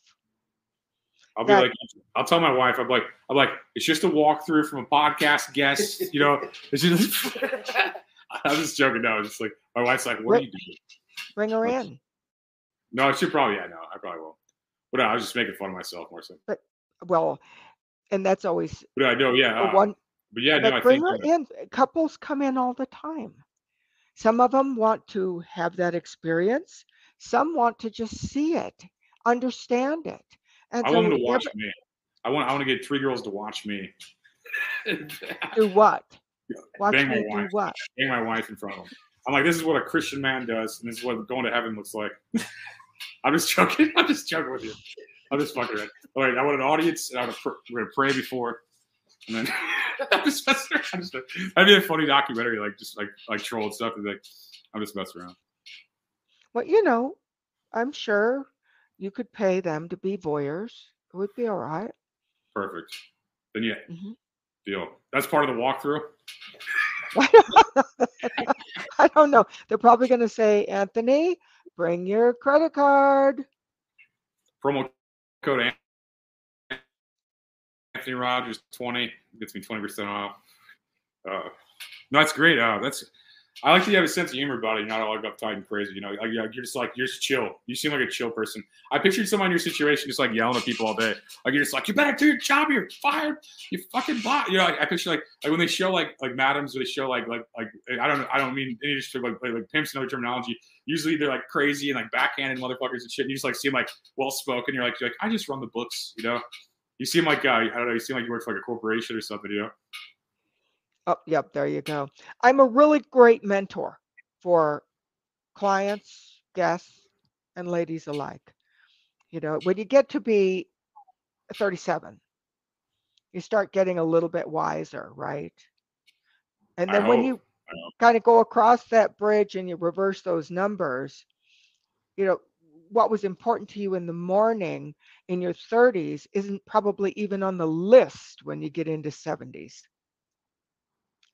I'll be that- like, I'll tell my wife, I'm like, I'm like, it's just a walkthrough from a podcast guest, you know. It's just, I'm just joking. No, it's just like my wife's like, what are you doing? Bring her in. No, she probably, yeah, no, I probably won't. But no, I was just making fun of myself more so. But well, and that's always But I know, yeah. a Uh, one. but yeah, no, I bring think. her in. Couples come in all the time. Some of them want to have that experience. Some want to just see it, understand it. And I so want them to watch every- me. I want, I want to get three girls to watch me. do what? Watch Bang my me do wife. what? Bang my wife in front of them. I'm like, this is what a Christian man does, and this is what going to heaven looks like. I'm just joking. I'm just joking with you. I'm just fucking around. All right, I want an audience, and I'm gonna pr- we're gonna pray before, and then I'm just messing around. I'm just- That'd be a funny documentary, like just like like troll stuff. And like, I'm just messing around. Well, you know, I'm sure you could pay them to be voyeurs. It would be all right. Perfect. Then yeah, Mhm. deal. That's part of the walkthrough. I don't know. They're probably going to say, Anthony, bring your credit card. Promo code to Anthony Rogers twenty gets me twenty percent off. Uh, no, that's great. Uh, that's I like that you have a sense of humor about it. You're not all uptight and crazy. You know, like, you're just like you're just chill. You seem like a chill person. I pictured someone in your situation just like yelling at people all day. Like you're just like, you better do your job. You're fired. You fucking bot. You know, like, I picture like like when they show like like madams, they show like like like I don't know. I don't mean any just like like, like pimps and other terminology. Usually they're like crazy and like backhanded motherfuckers and shit. And you just like seem like well spoken. You're like you're like I just run the books. You know. You seem like uh, I don't know. You seem like you work for like a corporation or something. You know. Oh, yep, there you go. I'm a really great mentor for clients, guests, and ladies alike. You know, when you get to be 37, you start getting a little bit wiser, right? And then when oh, you kind of go across that bridge and you reverse those numbers, you know, what was important to you in the morning in your 30s isn't probably even on the list when you get into 70s.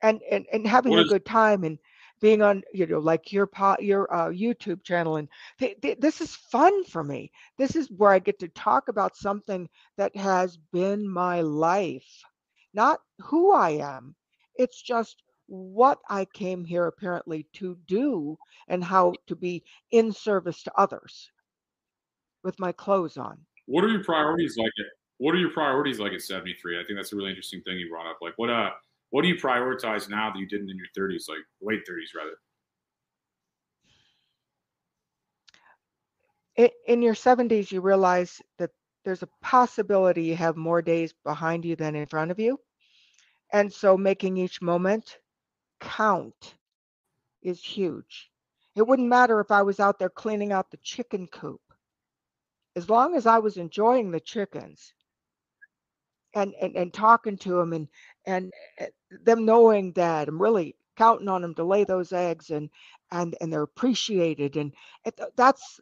And and, and having What a is- good time and being on, you know, like your po- your uh, YouTube channel and th- th- this is fun for me. This is where I get to talk about something that has been my life, not who I am. It's just what I came here apparently to do and how to be in service to others with my clothes on. What are your priorities like? At, what are your priorities like at 73? I think that's a really interesting thing you brought up. Like, what uh, what do you prioritize now that you didn't in your 30s, like late 30s rather? In your 70s, you realize that there's a possibility you have more days behind you than in front of you. And so making each moment count is huge. It wouldn't matter if I was out there cleaning out the chicken coop. As long as I was enjoying the chickens and, and, and talking to them and, and uh, them knowing that I'm really counting on them to lay those eggs and, and, and they're appreciated. And it, that's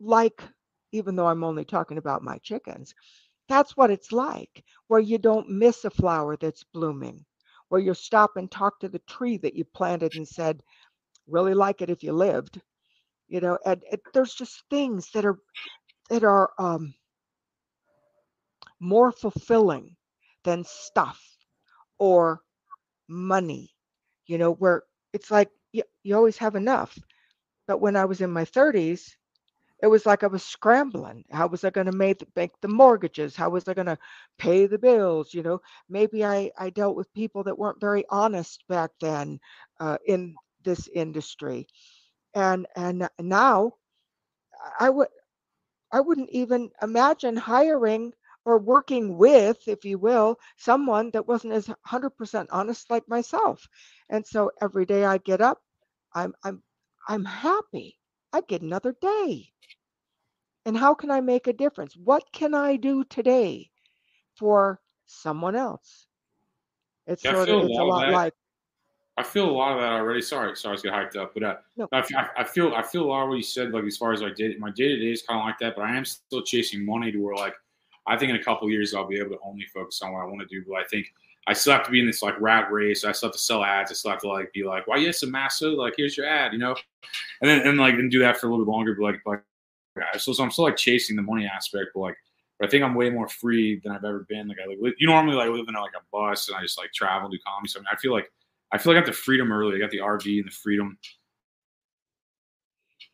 like, even though I'm only talking about my chickens, that's what it's like, where you don't miss a flower that's blooming, where you stop and talk to the tree that you planted and said, really like it if you lived, you know, and, and there's just things that are that are um, more fulfilling than stuff or money, you know, where it's like you, you always have enough. But when I was in my 30s, it was like I was scrambling. How was I going to make, make the mortgages? How was I going to pay the bills? You know, maybe I, I dealt with people that weren't very honest back then uh, in this industry. And and now I would I wouldn't even imagine hiring or working with, if you will, someone that wasn't as 100% honest like myself. And so every day I get up, I'm I'm I'm happy. I get another day. And how can I make a difference? What can I do today for someone else? It's Yeah, sort of a it's a lot like I feel a lot of that already. Sorry, sorry, I was getting hyped up, but uh, No. I, I feel I feel a lot of what you said. Like as far as like did my day to day is kind of like that, but I am still chasing money to where like I think in a couple years I'll be able to only focus on what I want to do. But I think I still have to be in this like rat race. I still have to sell ads. I still have to like be like, why yes, a masso? Like here's your ad, you know, and then and like and do that for a little bit longer. But like like so, so I'm still like chasing the money aspect, but like. But I think I'm way more free than I've ever been. Like I like you normally like live in like a bus and I just like travel do comedy. So I, mean, I feel like I feel like I got the freedom early. I got the RV and the freedom,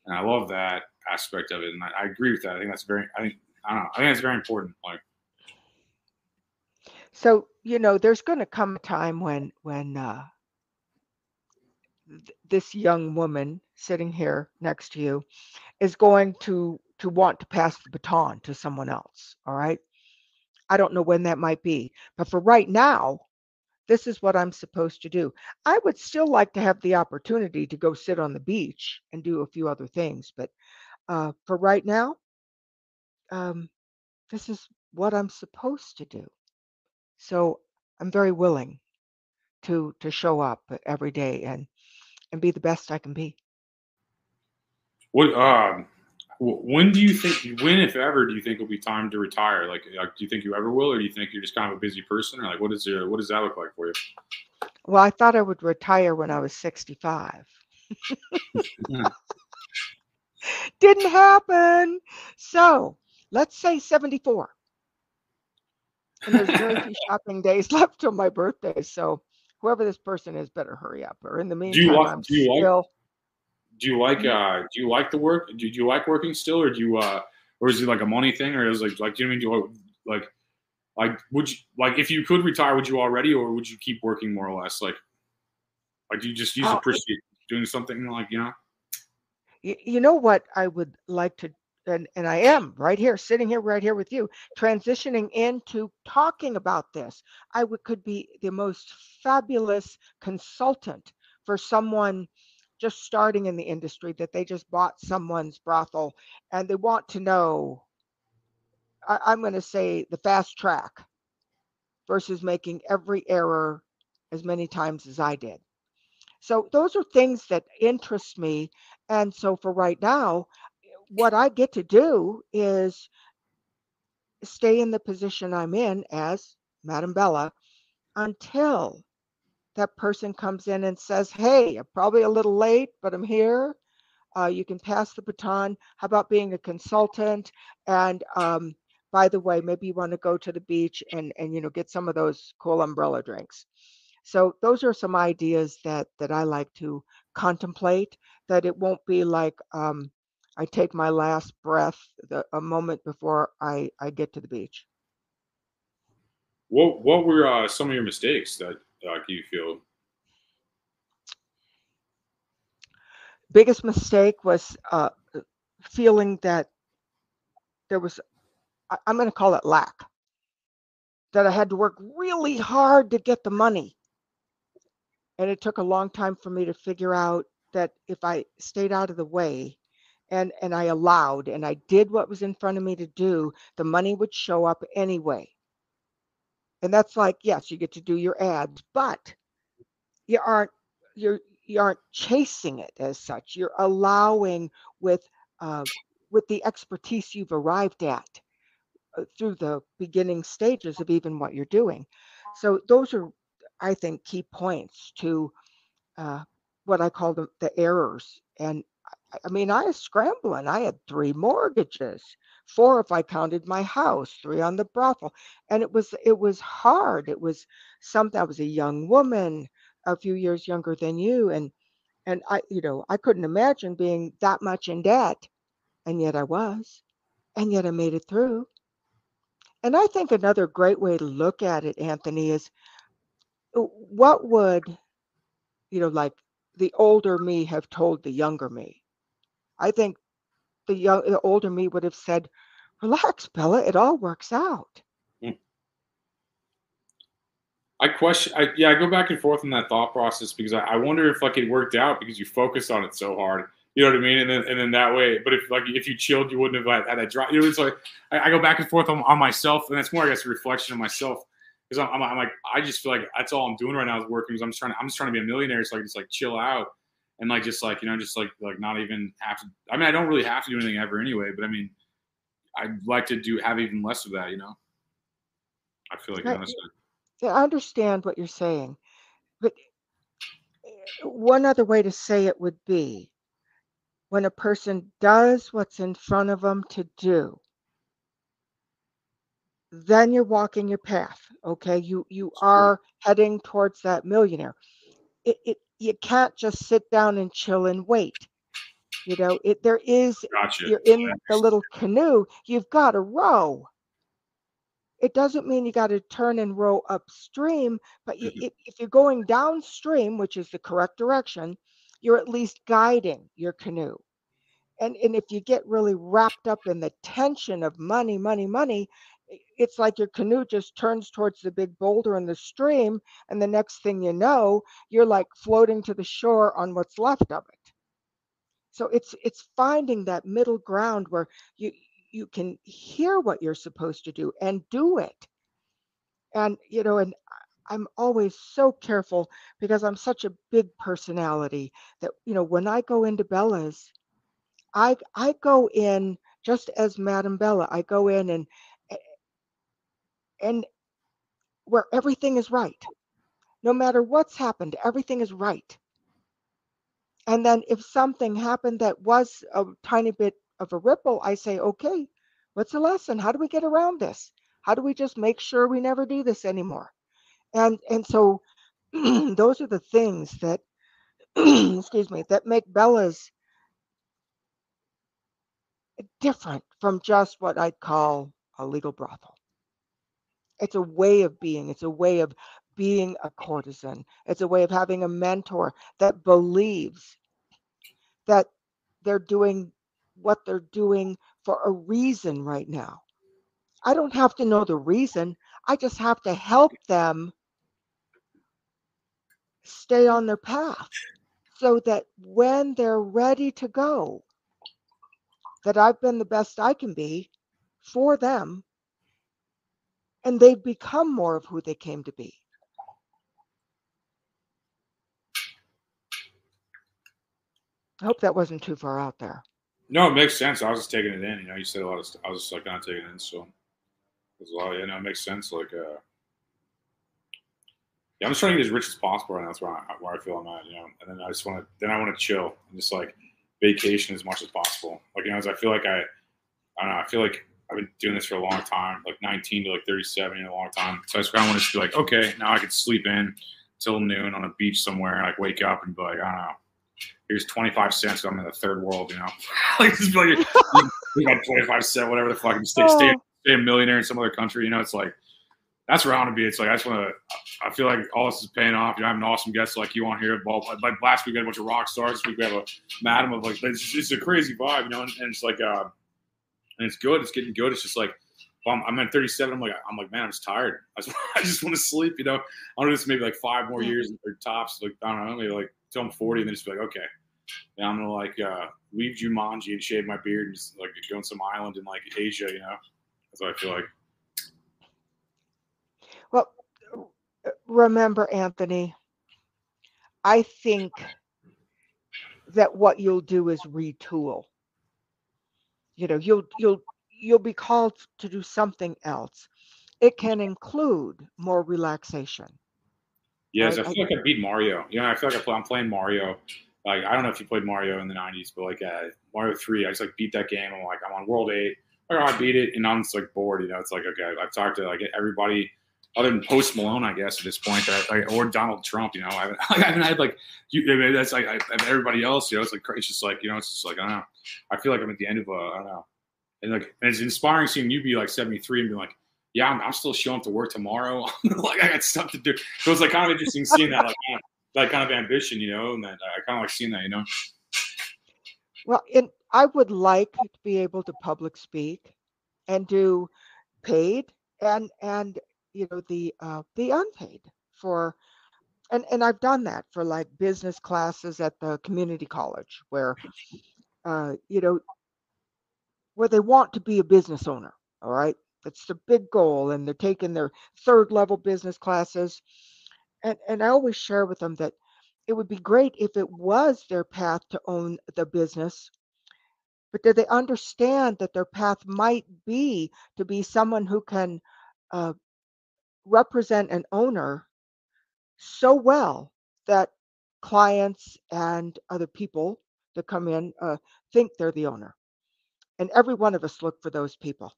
and I love that aspect of it. And I, I agree with that. I think that's very. I think I don't know. I think it's very important. Like so you know there's going to come a time when when uh, th- this young woman sitting here next to you is going to to want to pass the baton to someone else all right i don't know when that might be but for right now this is what i'm supposed to do i would still like to have the opportunity to go sit on the beach and do a few other things but uh, for right now um, this is what i'm supposed to do so I'm very willing to to show up every day and and be the best I can be. What um, when do you think? When, if ever, do you think it'll be time to retire? Like, like, do you think you ever will, or do you think you're just kind of a busy person, or like, what is your, what does that look like for you? Well, I thought I would retire when I was 65. Didn't happen. So let's say 74. And there's very few shopping days left till my birthday. So whoever this person is better hurry up. Or in the Do meantime, you like? I'm Do you like? Do you like? Uh, do you like the work? Do you like working still, or do you? Uh, or is it like a money thing, or is it like like do you know what I mean? Do you, like like would you like if you could retire, would you already, or would you keep working more or less? Like like do you just you just appreciate doing something like you know? you, you know what I would like to and and I am right here sitting here right here with you transitioning into talking about this. I could be the most fabulous consultant for someone just starting in the industry that they just bought someone's brothel and they want to know I, I'm going to say the fast track versus making every error as many times as I did. So those are things that interest me and so for right now, what I get to do is stay in the position I'm in as Madam Bella until that person comes in and says, Hey, I'm probably a little late, but I'm here. Uh, you can pass the baton. How about being a consultant? And um, by the way, maybe you want to go to the beach and, and you know get some of those cool umbrella drinks. So those are some ideas that that I like to contemplate. That it won't be like um, I take my last breath the, a moment before I I get to the beach. What what were uh, some of your mistakes that uh, you feel? Biggest mistake was uh, feeling that there was I, I'm going to call it lack. That I had to work really hard to get the money and it took a long time for me to figure out that if I stayed out of the way and and I allowed and I did what was in front of me to do, the money would show up anyway. And that's like, yes, you get to do your ads, but you aren't you're you aren't chasing it as such. You're allowing with uh, with the expertise you've arrived at uh, through the beginning stages of even what you're doing. So those are I think, key points to uh, what I call the, the errors. And I, mean, I was scrambling. I had three mortgages, four if I counted my house, three on the brothel, and it was it was hard. It was something. I was a young woman, a few years younger than you, and and I, you know, I couldn't imagine being that much in debt, and yet I was, and yet I made it through. And I think another great way to look at it, Anthony, is uh, what would you know like the older me have told the younger me i think the young the older me would have said relax bella it all works out hmm. I question. I, yeah, I go back and forth in that thought process because I, I wonder if like it worked out because you focused on it so hard. You know what I mean? And then and then that way. But if like if you chilled, you wouldn't have had that drop. You know, it's like I, I go back and forth on, on myself, and that's more, I guess, a reflection of myself. Because I'm, I'm, I'm like, I just feel like that's all I'm doing right now is working. Because I'm just trying. To, I'm just trying to be a millionaire, so I can just like chill out and like just like you know, just like like not even have to. I mean, I don't really have to do anything ever anyway. But I mean, I'd like to do have even less of that. You know, I feel like honestly. I understand what you're saying, but eh, one other way to say it would be when a person does what's in front of them to do, then you're walking your path. Okay, you you are heading towards that millionaire. It, it you can't just sit down and chill and wait. You know, it there is Gotcha. you're in the little canoe. You've got to row. It doesn't mean you got to turn and row upstream, but you, Mhm. if, if you're going downstream, which is the correct direction, you're at least guiding your canoe. And and if you get really wrapped up in the tension of money, money, money, it's like your canoe just turns towards the big boulder in the stream, and the next thing you know, you're like floating to the shore on what's left of it. So it's it's finding that middle ground where you you can hear what you're supposed to do and do it. And you know, and I'm always so careful because I'm such a big personality that you know when I go into Bella's, I I go in just as Madam Bella. I go in and and where everything is right. No matter what's happened, everything is right. And then if something happened that was a tiny bit of a ripple, I say, okay, what's the lesson? How do we get around this? How do we just make sure we never do this anymore? And and so those are the things that excuse me that make Bella's different from just what I'd call a legal brothel. It's a way of being, it's a way of being a courtesan. It's a way of having a mentor that believes that they're doing what they're doing for a reason right now. I don't have to know the reason. I just have to help them stay on their path so that when they're ready to go, that I've been the best I can be for them and they've become more of who they came to be. I hope that wasn't too far out there. No, it makes sense. I was just taking it in. You know, you said a lot of stuff. I was just like of taking it in. So there's a lot. You know, it makes sense. Like, uh, yeah, I'm just trying to get as rich as possible right now. That's where I, where I feel I'm at. You know, and then I just want to. Then I want to chill and just like vacation as much as possible. Like you know, as I feel like I, I don't know. I feel like I've been doing this for a long time, like 19 to like 37 in a long time. So I just kind of want to be like, okay, now I could sleep in till noon on a beach somewhere and like wake up and be like, I don't know, here's 25 cents. I'm in the third world, you know, like just like we got 25 cents, whatever the fuck, and stay, stay, stay a millionaire in some other country. You know, it's like that's where I want to be. It's like I just want to. I feel like all this is paying off. You know, I have an awesome guest like you on here. Well, like last week we had a bunch of rock stars. This week we have a madam of like it's, it's a crazy vibe, you know, and, and it's like. uh and it's good. It's getting good. It's just like well, I'm, I'm at 37. I'm like, I'm like, man, I'm just tired. I just, I just want to sleep. You know, I want to just maybe like five more years or tops. Like I don't know, maybe like till I'm 40, and then just be like, okay, now I'm gonna like uh, leave Jumanji and shave my beard and just like go on some island in like Asia. You know, that's what I feel like. Well, remember, Anthony, I think that what you'll do is retool you know you'll you'll you'll be called to do something else. It can include more relaxation yes right? i feel like i beat mario. You know i feel like I play, i'm playing mario. Like i don't know if you played mario in the 90s but like uh, mario 3 i just like beat that game. I'm like i'm on world 8 like, oh, i beat it and i'm just like bored you know? It's like okay i've talked to like everybody other than Post Malone, I guess at this point, that, or Donald Trump. You know, I haven't, I haven't had like you. I mean, that's like I, everybody else. You know, it's like it's just like you know, it's just like I don't know. I feel like I'm at the end of a I don't know, and like and it's inspiring seeing you be like 73 and be like, yeah, I'm, I'm still showing up to work tomorrow. like I got stuff to do. So it's like kind of interesting seeing that like kind of, that kind of ambition, you know, and that uh, I kind of like seeing that, you know. Well, and I would like to be able to public speak and do paid and and you know the uh, the unpaid for and and I've done that for like business classes at the community college where uh, you know where they want to be a business owner all right? That's the big goal and they're taking their third level business classes and and I always share with them that it would be great if it was their path to own the business but do they understand that their path might be to be someone who can uh, represent an owner so well that clients and other people that come in uh, think they're the owner. And every one of us look for those people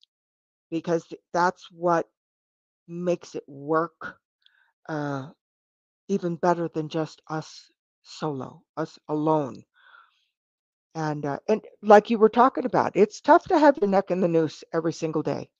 because that's what makes it work uh, even better than just us solo, us alone. And uh, and like you were talking about, it's tough to have your neck in the noose every single day.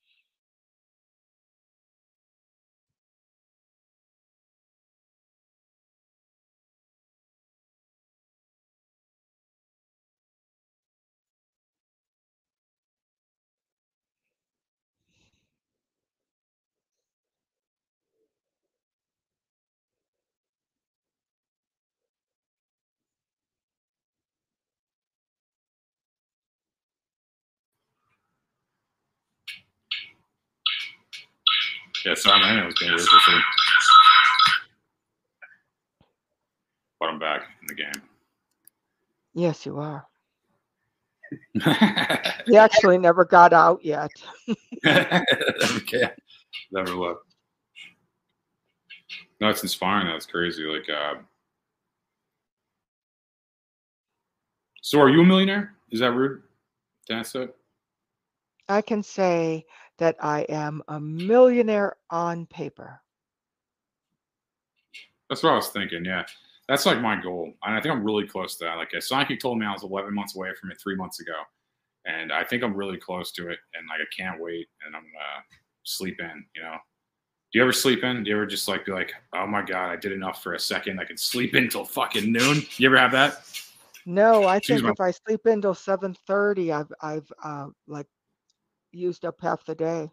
Yeah, sorry, man. It was being weird for but I'm back in the game. Yes, you are. He actually never got out yet. okay. Never left. No, it's inspiring. That's crazy. Like, uh, so are you a millionaire? Is that rude? That's it. I can say that I am a millionaire on paper. That's what I was thinking. Yeah, that's like my goal, and I think I'm really close to that. Like, Psychic told me I was 11 months away from it three months ago, and I think I'm really close to it. And like, I can't wait, and I'm gonna sleep in. You know, do you ever sleep in? Do you ever just like be like, oh my god, I did enough for a second. I can sleep in till fucking noon. You ever have that? No, I Excuse think my- if I sleep until 7:30, I've I've uh, like used up half the day.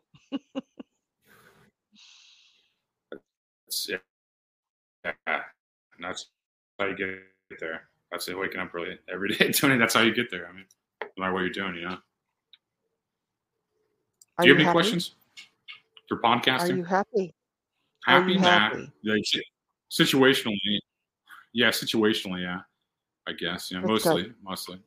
That's, yeah, and that's how you get there. That's it. Waking up early every day, it. That's how you get there. I mean, no matter what you're doing, you know. Are Do you have any happy? questions for Are podcasting? you happy? are happy? you Nah. happy? Like situationally, yeah. Situationally, yeah. I guess. Yeah. That's good. Mostly.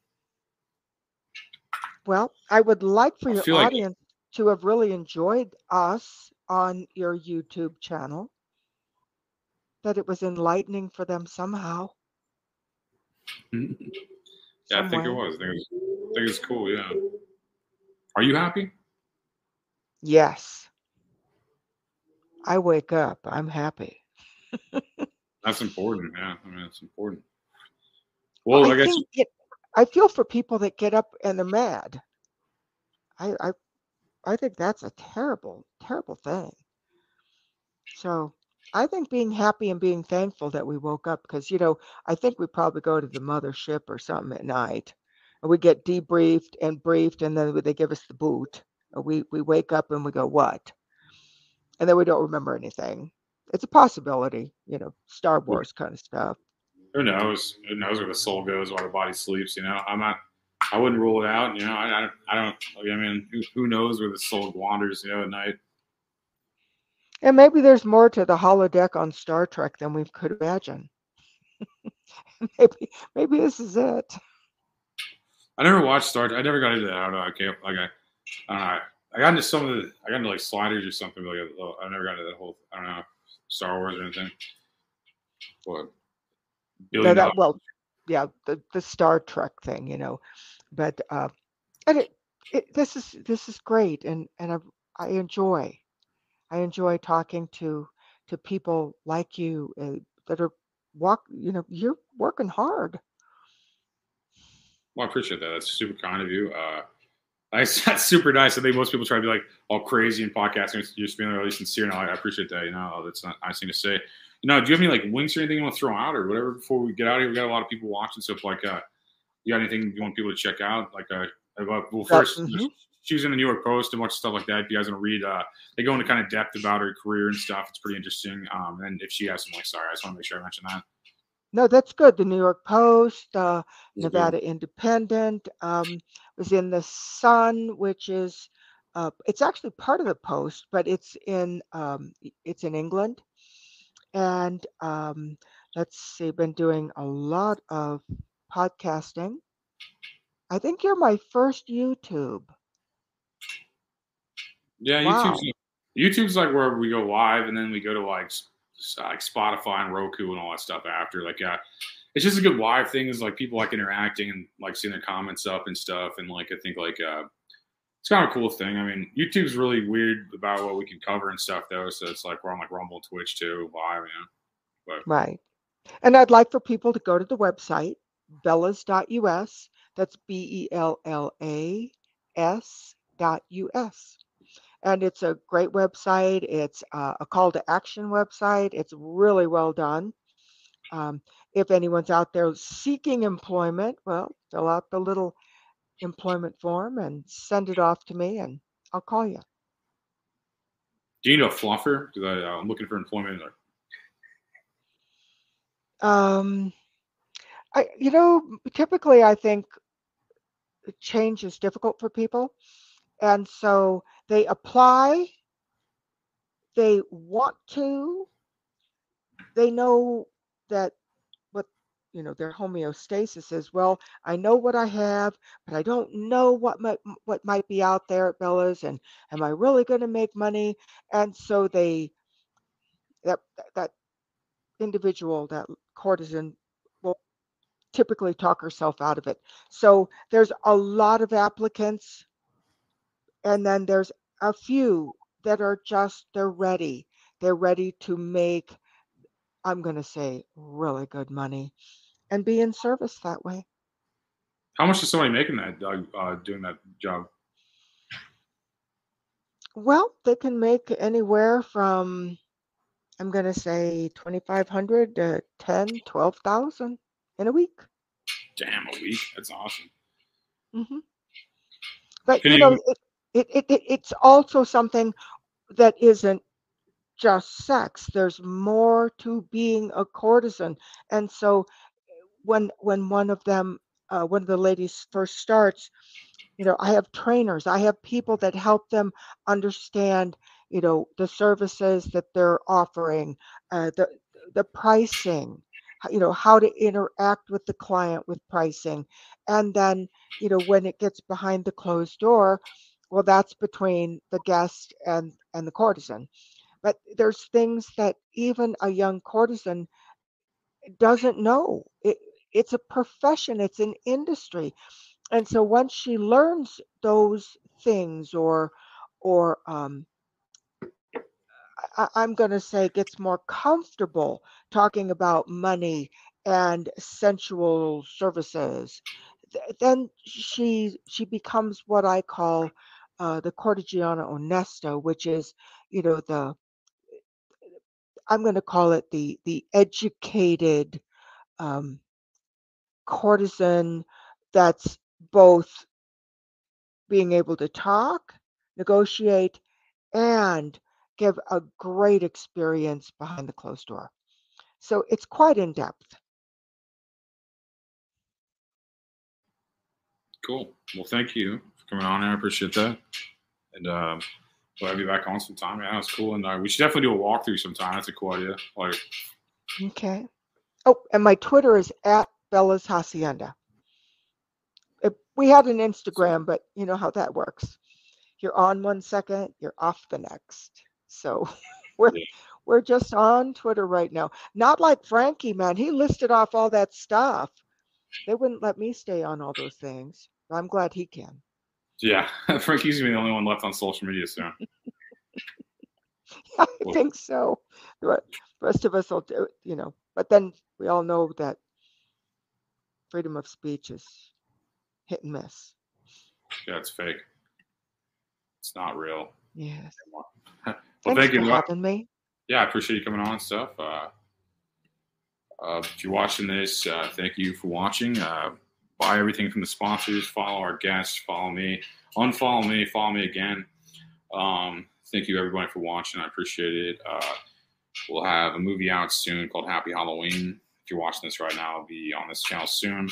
Well, I would like for I your like- audience to have really enjoyed us on your YouTube channel. That it was enlightening for them somehow. Mm-hmm. yeah, I think it was. I think it was, I think it's cool. Yeah. Are you happy? Yes. I wake up. I'm happy. That's important. Yeah. I mean, it's important. Well, I, guess. think it, I feel for people that get up and they're mad. I, I I think that's a terrible, terrible thing. So I think being happy and being thankful that we woke up because you know I think we probably go to the mothership or something at night, and we get debriefed and briefed, and then they give us the boot. We we wake up and we go what, and then we don't remember anything. It's a possibility, you know, Star Wars kind of stuff. Who knows? Who knows where the soul goes while the body sleeps? You know, I'm not. I wouldn't rule it out. You know, I, I, don't- I mean, who, who knows where the soul wanders? You know, at night. And maybe there's more to the holodeck on Star Trek than we could imagine. maybe maybe this is it. I never watched Star. Trek. I never got into that. I don't know. I can't. Like I, I don't know. I got into some of the. I got into like sliders or something. Like oh, I never got into that whole. I don't know. Star Wars or anything. What? No, that, well, yeah, the, the Star Trek thing, you know. But uh, and it, it this is this is great, and and I I enjoy, I enjoy talking to to people like you uh, that are walk. You know, you're working hard. Well, I appreciate that. That's super kind of you. Uh, that's, that's super nice. I think most people try to be like all crazy in podcasting. You're just being really sincere. No, I appreciate that. You know, that's not nice thing to say. You know, do you have any like links or anything you want to throw out or whatever before we get out of here? We got a lot of people watching. So, if like, uh, you got anything you want people to check out? Like, uh, about, well, first, mhm. she's in the New York Post and much stuff like that. If you guys want to read, uh, they go into kind of depth about her career and stuff. It's pretty interesting. Um, and if she has some sorry, I just want to make sure I mention that. No, that's good. The New York Post, uh, Is it good? Nevada Independent, um, was in the Sun, which is uh, it's actually part of the Post, but it's in um, it's in England. And um, let's see, been doing a lot of podcasting. I think you're my first YouTube. Yeah, Wow. YouTube's YouTube's like where we go live, and then we go to like like Spotify and Roku and all that stuff after. Like, uh, it's just a good live thing. Is like people like interacting and like seeing their comments up and stuff, and like I think like uh, it's kind of a cool thing. I mean, YouTube's really weird about what we can cover and stuff though. So it's like we're on like Rumble, Twitch too, live. You know, but Right. And I'd like for people to go to the website, bellas.us. That's B E L L A S dot US. And it's a great website. It's uh, a call to action website. It's really well done. Um, if anyone's out there seeking employment, well, fill out the little employment form and send it off to me, and I'll call you. do you need a fluffer? Because I'm looking for employment. Like, Um, I, you know, typically I think change is difficult for people. And so they apply, they want to, they know that you know their homeostasis is well i know what i have but i don't know what might what might be out there at bella's and am i really going to make money? And so they that that individual that courtesan will typically talk herself out of it. So there's a lot of applicants and then there's a few that are just they're ready. They're ready to make i'm going to say really good money and be in service that way How much is somebody making that uh, uh, doing that job? well they can make anywhere from i'm going to say 2500 to 10 12000 in a week Damn, a week. That's awesome. hmm but Can you know you- it, it, it it's also something that isn't just sex there's more to being a courtesan and so when when one of them uh, one of the ladies first starts you know i have trainers. I have people that help them understand you know the services that they're offering uh, the the pricing you know how to interact with the client with pricing. And then you know when it gets behind the closed door well that's between the guest and and the courtesan. But there's things that even a young courtesan doesn't know. It, it's a profession it's an industry. And so once she learns those things or or um, I, i'm going to say gets more comfortable talking about money and sensual services th- then she she becomes what i call uh, the cortigiana onesta which is you know the i'm going to call it the the educated um, courtesan that's both being able to talk, negotiate, and give a great experience behind the closed door. So it's quite in depth. Cool. Well, thank you for coming on. I appreciate that. And um, we'll have you back on sometime. Yeah, that's cool. And uh, we should definitely do a walkthrough sometime. That's a cool idea. Like, Okay. Oh, and my Twitter is at Bella's Hacienda. Uh, We had an Instagram, but you know how that works. You're on one second, you're off the next. So we're Yeah. we're just on Twitter right now. Not like Frankie, man. He listed off all that stuff. They wouldn't let me stay on all those things. I'm glad he can. yeah, Frankie's gonna be the only one left on social media soon. I think so. The rest of us will do, it, you know. But then we all know that freedom of speech is hit and miss. Yeah, it's fake. It's not real. Yes. Well, Thanks thank you. for having me. yeah, I appreciate you coming on and stuff. Uh, uh, if you're watching this, uh, thank you for watching. Uh, buy everything from the sponsors. Follow our guests. Follow me. Unfollow me. Follow me again. Um, thank you everybody for watching. I appreciate it. Uh, we'll have a movie out soon called Happy Halloween. If you're watching this right now, it'll be on this channel soon.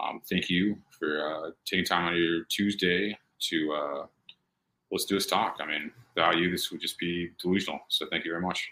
Um, thank you for uh, taking time out of your Tuesday to uh, let's do this talk. I mean, without you, this would just be delusional. So thank you very much.